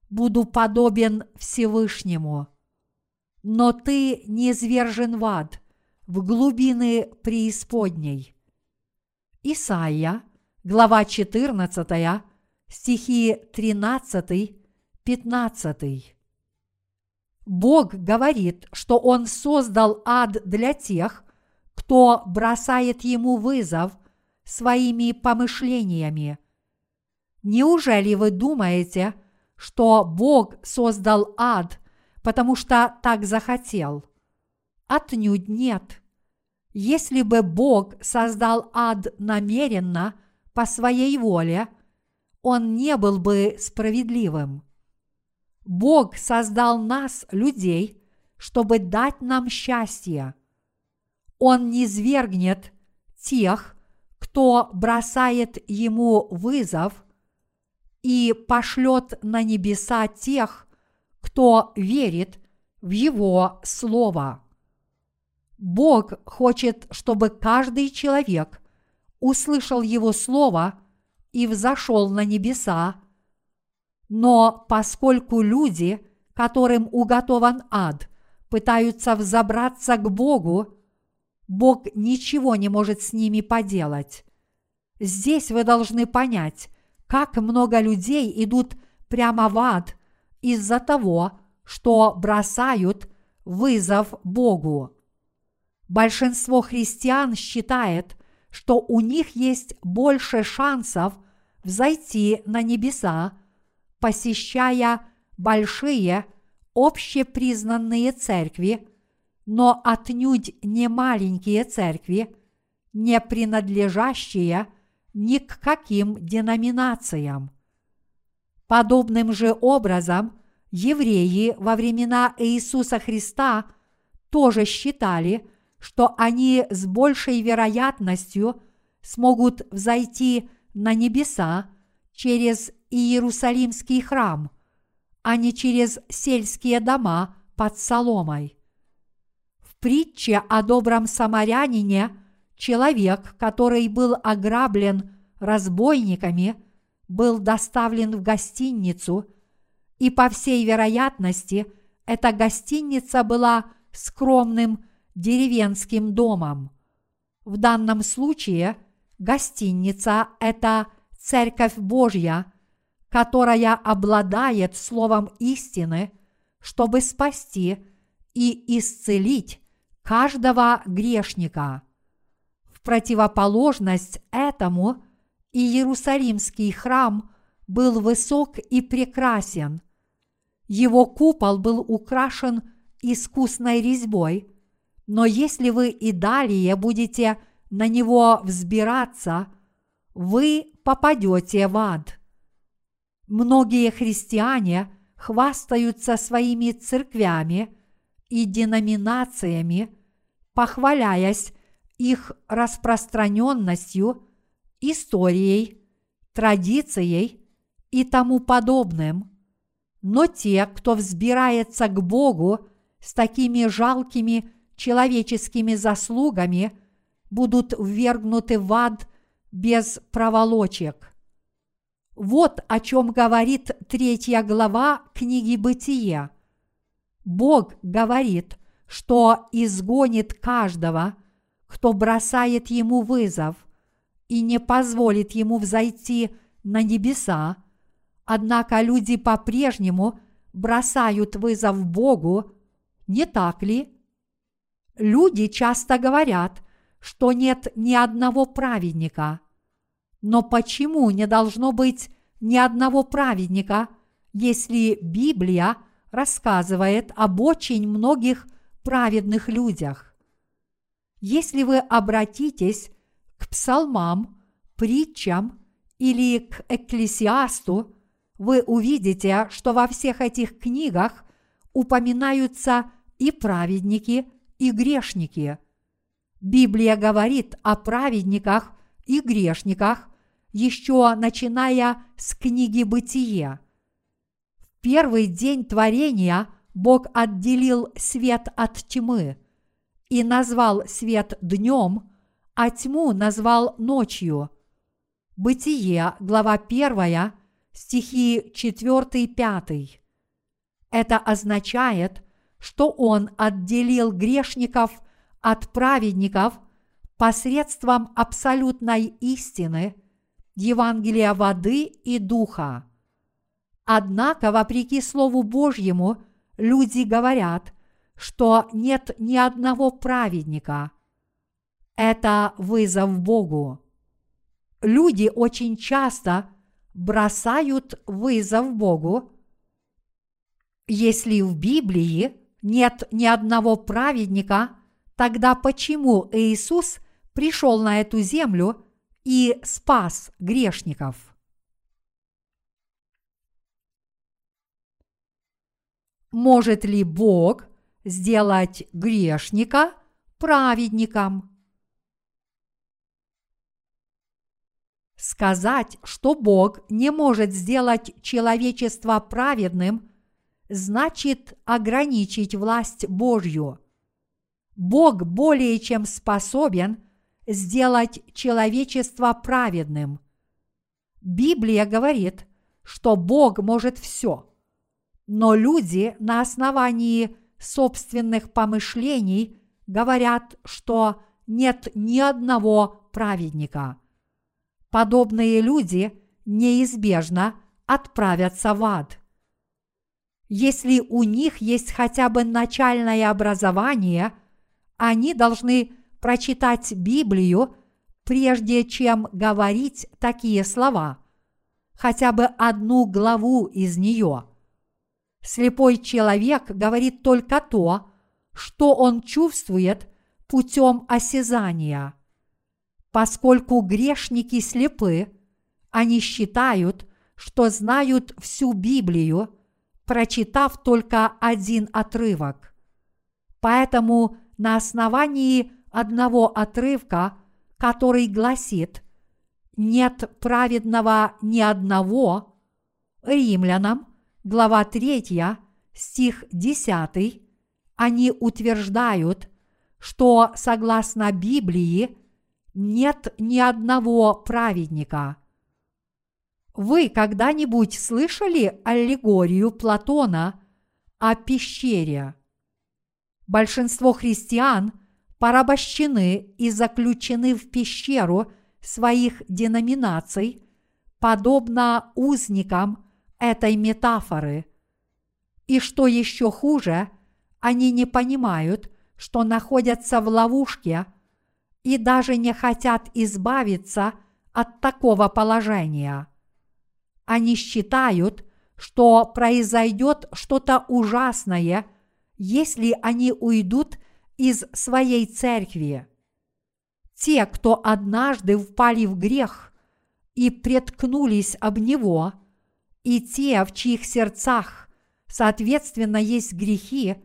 буду подобен Всевышнему. Но ты не звержен в ад, в глубины преисподней. Исайя, глава 14, стихи 13, 15. Бог говорит, что Он создал ад для тех, кто бросает Ему вызов своими помышлениями. Неужели вы думаете, что Бог создал ад, потому что так захотел? Отнюдь нет. Если бы Бог создал ад намеренно, по своей воле, Он не был бы справедливым. Бог создал нас, людей, чтобы дать нам счастье. Он не свергнет тех, кто бросает ему вызов, и пошлет на небеса тех, кто верит в его слово. Бог хочет, чтобы каждый человек услышал его слово и взошел на небеса но поскольку люди, которым уготован ад, пытаются взобраться к Богу, Бог ничего не может с ними поделать. Здесь вы должны понять, как много людей идут прямо в ад из-за того, что бросают вызов Богу. Большинство христиан считает, что у них есть больше шансов взойти на небеса, посещая большие общепризнанные церкви, но отнюдь не маленькие церкви, не принадлежащие ни к каким деноминациям. Подобным же образом евреи во времена Иисуса Христа тоже считали, что они с большей вероятностью смогут взойти на небеса через Иерусалимский храм, а не через сельские дома под соломой. В притче о добром самарянине человек, который был ограблен разбойниками, был доставлен в гостиницу, и по всей вероятности эта гостиница была скромным деревенским домом. В данном случае гостиница – это Церковь Божья, которая обладает Словом истины, чтобы спасти и исцелить каждого грешника. В противоположность этому Иерусалимский храм был высок и прекрасен. Его купол был украшен искусной резьбой – но если вы и далее будете на него взбираться, вы попадете в ад. Многие христиане хвастаются своими церквями и деноминациями, похваляясь их распространенностью, историей, традицией и тому подобным. Но те, кто взбирается к Богу с такими жалкими человеческими заслугами будут ввергнуты в ад без проволочек. Вот о чем говорит третья глава книги Бытия. Бог говорит, что изгонит каждого, кто бросает ему вызов и не позволит ему взойти на небеса, однако люди по-прежнему бросают вызов Богу, не так ли? Люди часто говорят, что нет ни одного праведника. Но почему не должно быть ни одного праведника, если Библия рассказывает об очень многих праведных людях? Если вы обратитесь к псалмам, притчам или к экклесиасту, вы увидите, что во всех этих книгах упоминаются и праведники, и грешники. Библия говорит о праведниках и грешниках, еще начиная с книги Бытие. В первый день творения Бог отделил свет от тьмы и назвал свет днем, а тьму назвал ночью. Бытие, глава 1, стихи 4-5. Это означает, что Он отделил грешников от праведников посредством абсолютной истины, Евангелия воды и духа. Однако, вопреки Слову Божьему, люди говорят, что нет ни одного праведника. Это вызов Богу. Люди очень часто бросают вызов Богу, если в Библии нет ни одного праведника, тогда почему Иисус пришел на эту землю и спас грешников? Может ли Бог сделать грешника праведником? Сказать, что Бог не может сделать человечество праведным – значит ограничить власть Божью. Бог более чем способен сделать человечество праведным. Библия говорит, что Бог может все, но люди на основании собственных помышлений говорят, что нет ни одного праведника. Подобные люди неизбежно отправятся в ад – Если у них есть хотя бы начальное образование, они должны прочитать Библию, прежде чем говорить такие слова, хотя бы одну главу из нее. Слепой человек говорит только то, что он чувствует путем осязания. Поскольку грешники слепы, они считают, что знают всю Библию, прочитав только один отрывок. Поэтому на основании одного отрывка, который гласит «Нет праведного ни одного», римлянам, глава 3, стих 10, они утверждают, что согласно Библии нет ни одного праведника. Вы когда-нибудь слышали аллегорию Платона о пещере? Большинство христиан порабощены и заключены в пещеру своих деноминаций, подобно узникам этой метафоры. И что еще хуже, они не понимают, что находятся в ловушке и даже не хотят избавиться от такого положения. Они считают, что произойдет что-то ужасное, если они уйдут из своей церкви. Те, кто однажды впали в грех и преткнулись об него, и те, в чьих сердцах, соответственно, есть грехи,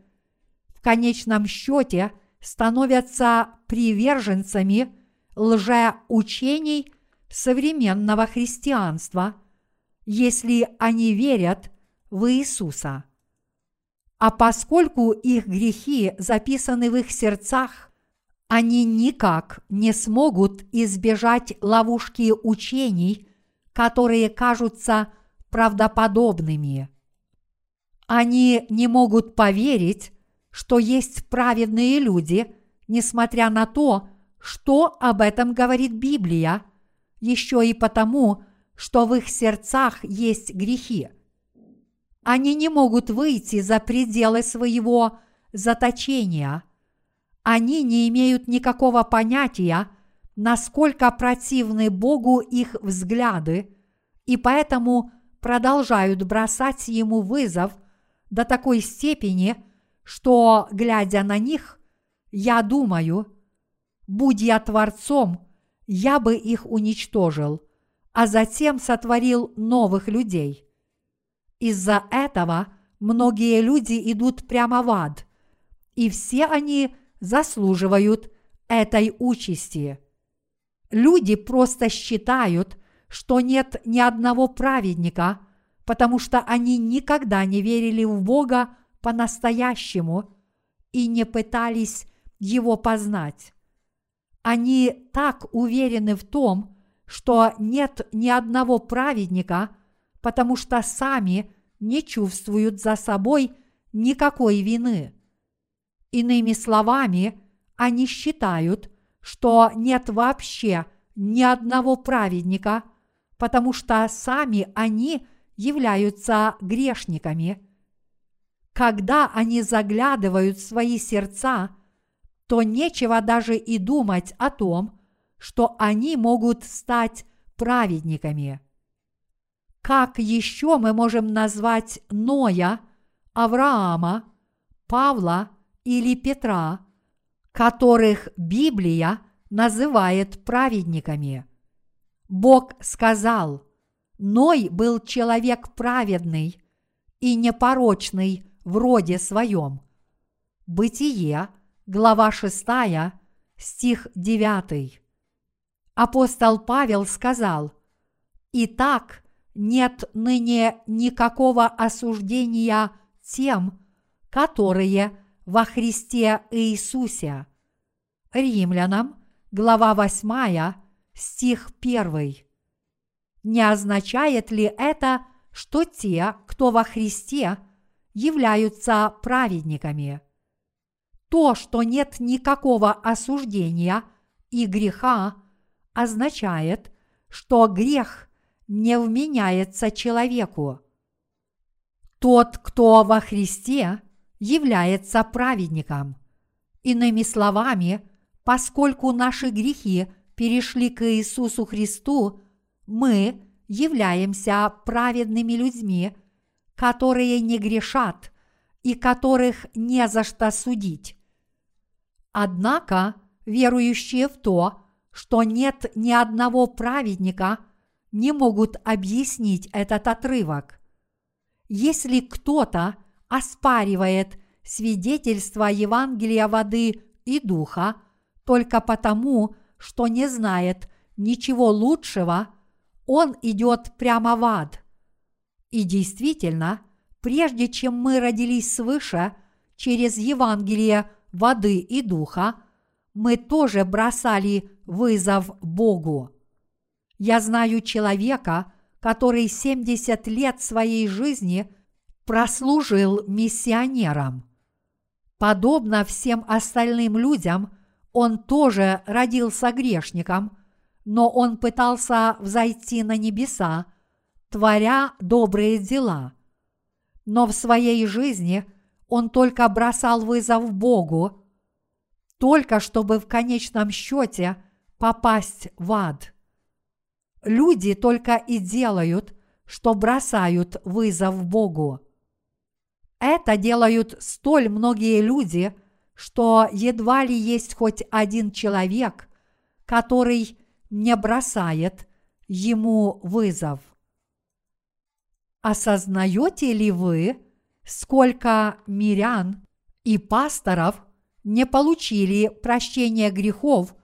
в конечном счете становятся приверженцами лжеучений современного христианства – если они верят в Иисуса. А поскольку их грехи записаны в их сердцах, они никак не смогут избежать ловушки учений, которые кажутся правдоподобными. Они не могут поверить, что есть праведные люди, несмотря на то, что об этом говорит Библия, еще и потому, что в их сердцах есть грехи. Они не могут выйти за пределы своего заточения. Они не имеют никакого понятия, насколько противны Богу их взгляды, и поэтому продолжают бросать ему вызов до такой степени, что, глядя на них, я думаю, будь я Творцом, я бы их уничтожил – а затем сотворил новых людей. Из-за этого многие люди идут прямо в ад, и все они заслуживают этой участи. Люди просто считают, что нет ни одного праведника, потому что они никогда не верили в Бога по-настоящему и не пытались его познать. Они так уверены в том, что нет ни одного праведника, потому что сами не чувствуют за собой никакой вины. Иными словами, они считают, что нет вообще ни одного праведника, потому что сами они являются грешниками. Когда они заглядывают в свои сердца, то нечего даже и думать о том, что они могут стать праведниками. Как еще мы можем назвать Ноя, Авраама, Павла или Петра, которых Библия называет праведниками? Бог сказал, Ной был человек праведный и непорочный в роде своем. Бытие, глава 6, стих 9 апостол Павел сказал, «Итак, нет ныне никакого осуждения тем, которые во Христе Иисусе». Римлянам, глава 8, стих 1. Не означает ли это, что те, кто во Христе, являются праведниками? То, что нет никакого осуждения и греха – означает, что грех не вменяется человеку. Тот, кто во Христе, является праведником. Иными словами, поскольку наши грехи перешли к Иисусу Христу, мы являемся праведными людьми, которые не грешат и которых не за что судить. Однако верующие в то, что нет ни одного праведника, не могут объяснить этот отрывок. Если кто-то оспаривает свидетельство Евангелия воды и духа только потому, что не знает ничего лучшего, он идет прямо в ад. И действительно, прежде чем мы родились свыше через Евангелие воды и духа, мы тоже бросали вызов Богу. Я знаю человека, который 70 лет своей жизни прослужил миссионером. Подобно всем остальным людям, он тоже родился грешником, но он пытался взойти на небеса, творя добрые дела. Но в своей жизни он только бросал вызов Богу, только чтобы в конечном счете попасть в ад. Люди только и делают, что бросают вызов Богу. Это делают столь многие люди, что едва ли есть хоть один человек, который не бросает ему вызов. Осознаете ли вы, сколько мирян и пасторов не получили прощения грехов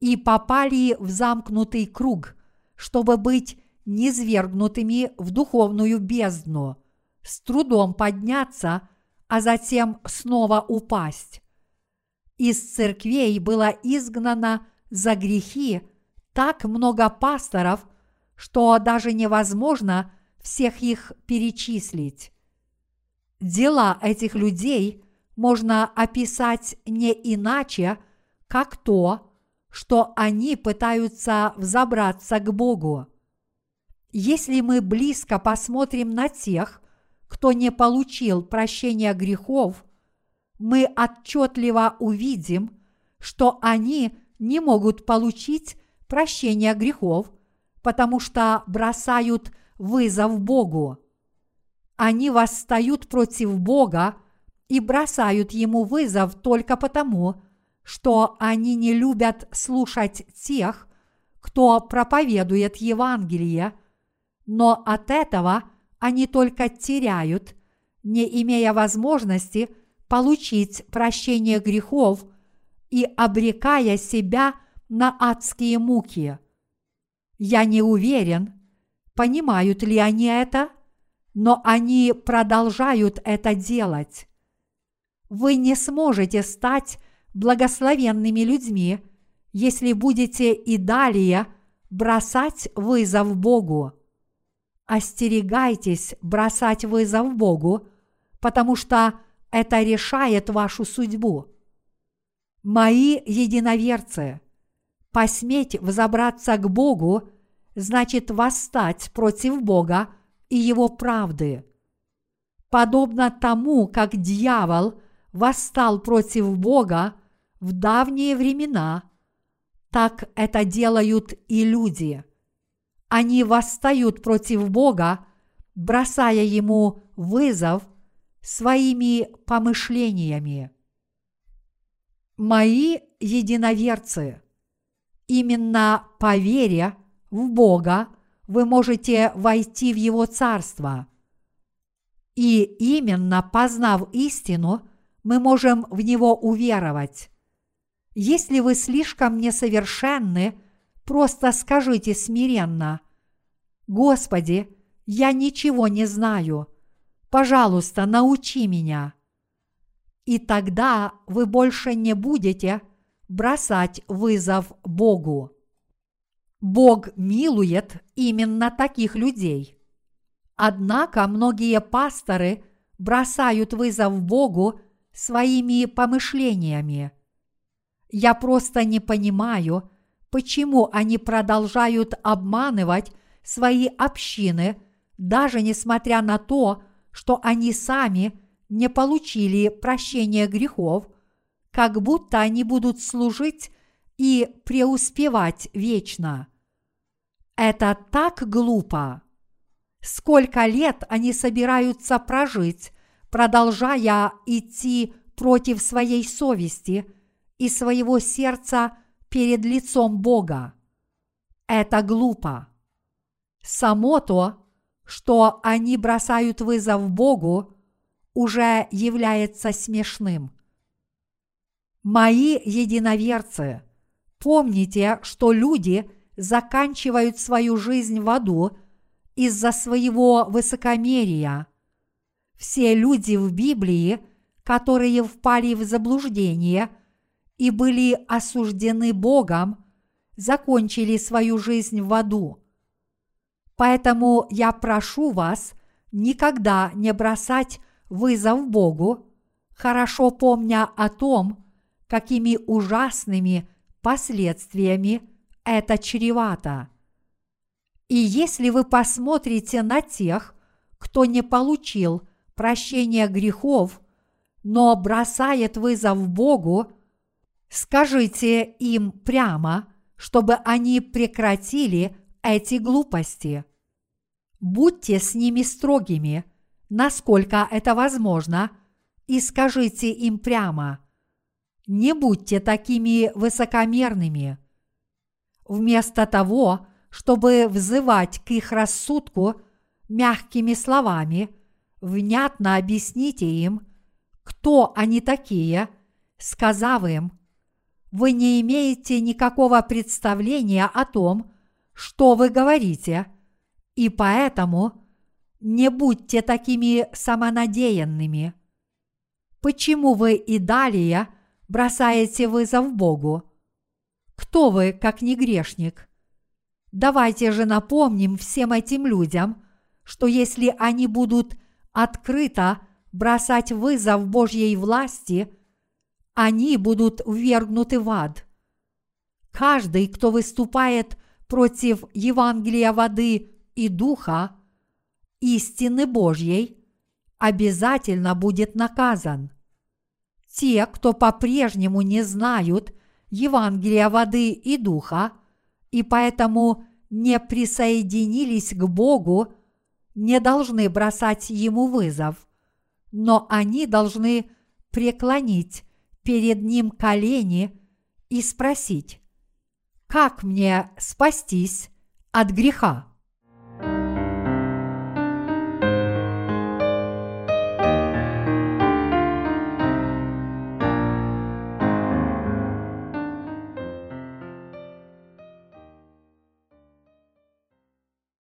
и попали в замкнутый круг, чтобы быть низвергнутыми в духовную бездну, с трудом подняться, а затем снова упасть. Из церквей было изгнано за грехи так много пасторов, что даже невозможно всех их перечислить. Дела этих людей можно описать не иначе, как то, что они пытаются взобраться к Богу. Если мы близко посмотрим на тех, кто не получил прощения грехов, мы отчетливо увидим, что они не могут получить прощения грехов, потому что бросают вызов Богу. Они восстают против Бога и бросают Ему вызов только потому, что они не любят слушать тех, кто проповедует Евангелие, но от этого они только теряют, не имея возможности получить прощение грехов и обрекая себя на адские муки. Я не уверен, понимают ли они это, но они продолжают это делать. Вы не сможете стать благословенными людьми, если будете и далее бросать вызов Богу. Остерегайтесь бросать вызов Богу, потому что это решает вашу судьбу. Мои единоверцы, посметь взобраться к Богу значит восстать против Бога и Его правды. Подобно тому, как дьявол восстал против Бога в давние времена, так это делают и люди. Они восстают против Бога, бросая Ему вызов своими помышлениями. Мои единоверцы, именно по вере в Бога вы можете войти в Его Царство. И именно познав истину, мы можем в Него уверовать. Если вы слишком несовершенны, просто скажите смиренно, «Господи, я ничего не знаю. Пожалуйста, научи меня». И тогда вы больше не будете бросать вызов Богу. Бог милует именно таких людей. Однако многие пасторы бросают вызов Богу своими помышлениями. Я просто не понимаю, почему они продолжают обманывать свои общины, даже несмотря на то, что они сами не получили прощения грехов, как будто они будут служить и преуспевать вечно. Это так глупо. Сколько лет они собираются прожить, продолжая идти против своей совести и своего сердца перед лицом Бога. Это глупо. Само то, что они бросают вызов Богу, уже является смешным. Мои единоверцы, помните, что люди заканчивают свою жизнь в аду из-за своего высокомерия. Все люди в Библии, которые впали в заблуждение и были осуждены Богом, закончили свою жизнь в аду. Поэтому я прошу вас никогда не бросать вызов Богу, хорошо помня о том, какими ужасными последствиями это чревато. И если вы посмотрите на тех, кто не получил прощения грехов, но бросает вызов Богу, скажите им прямо, чтобы они прекратили эти глупости. Будьте с ними строгими, насколько это возможно, и скажите им прямо. Не будьте такими высокомерными. Вместо того, чтобы взывать к их рассудку мягкими словами, внятно объясните им, кто они такие, сказав им, вы не имеете никакого представления о том, что вы говорите, и поэтому не будьте такими самонадеянными. Почему вы и далее бросаете вызов Богу? Кто вы, как не грешник? Давайте же напомним всем этим людям, что если они будут открыто бросать вызов Божьей власти, они будут ввергнуты в ад. Каждый, кто выступает против Евангелия воды и духа, истины Божьей, обязательно будет наказан. Те, кто по-прежнему не знают Евангелия воды и духа, и поэтому не присоединились к Богу, не должны бросать Ему вызов, но они должны преклонить перед Ним колени и спросить, как мне спастись от греха?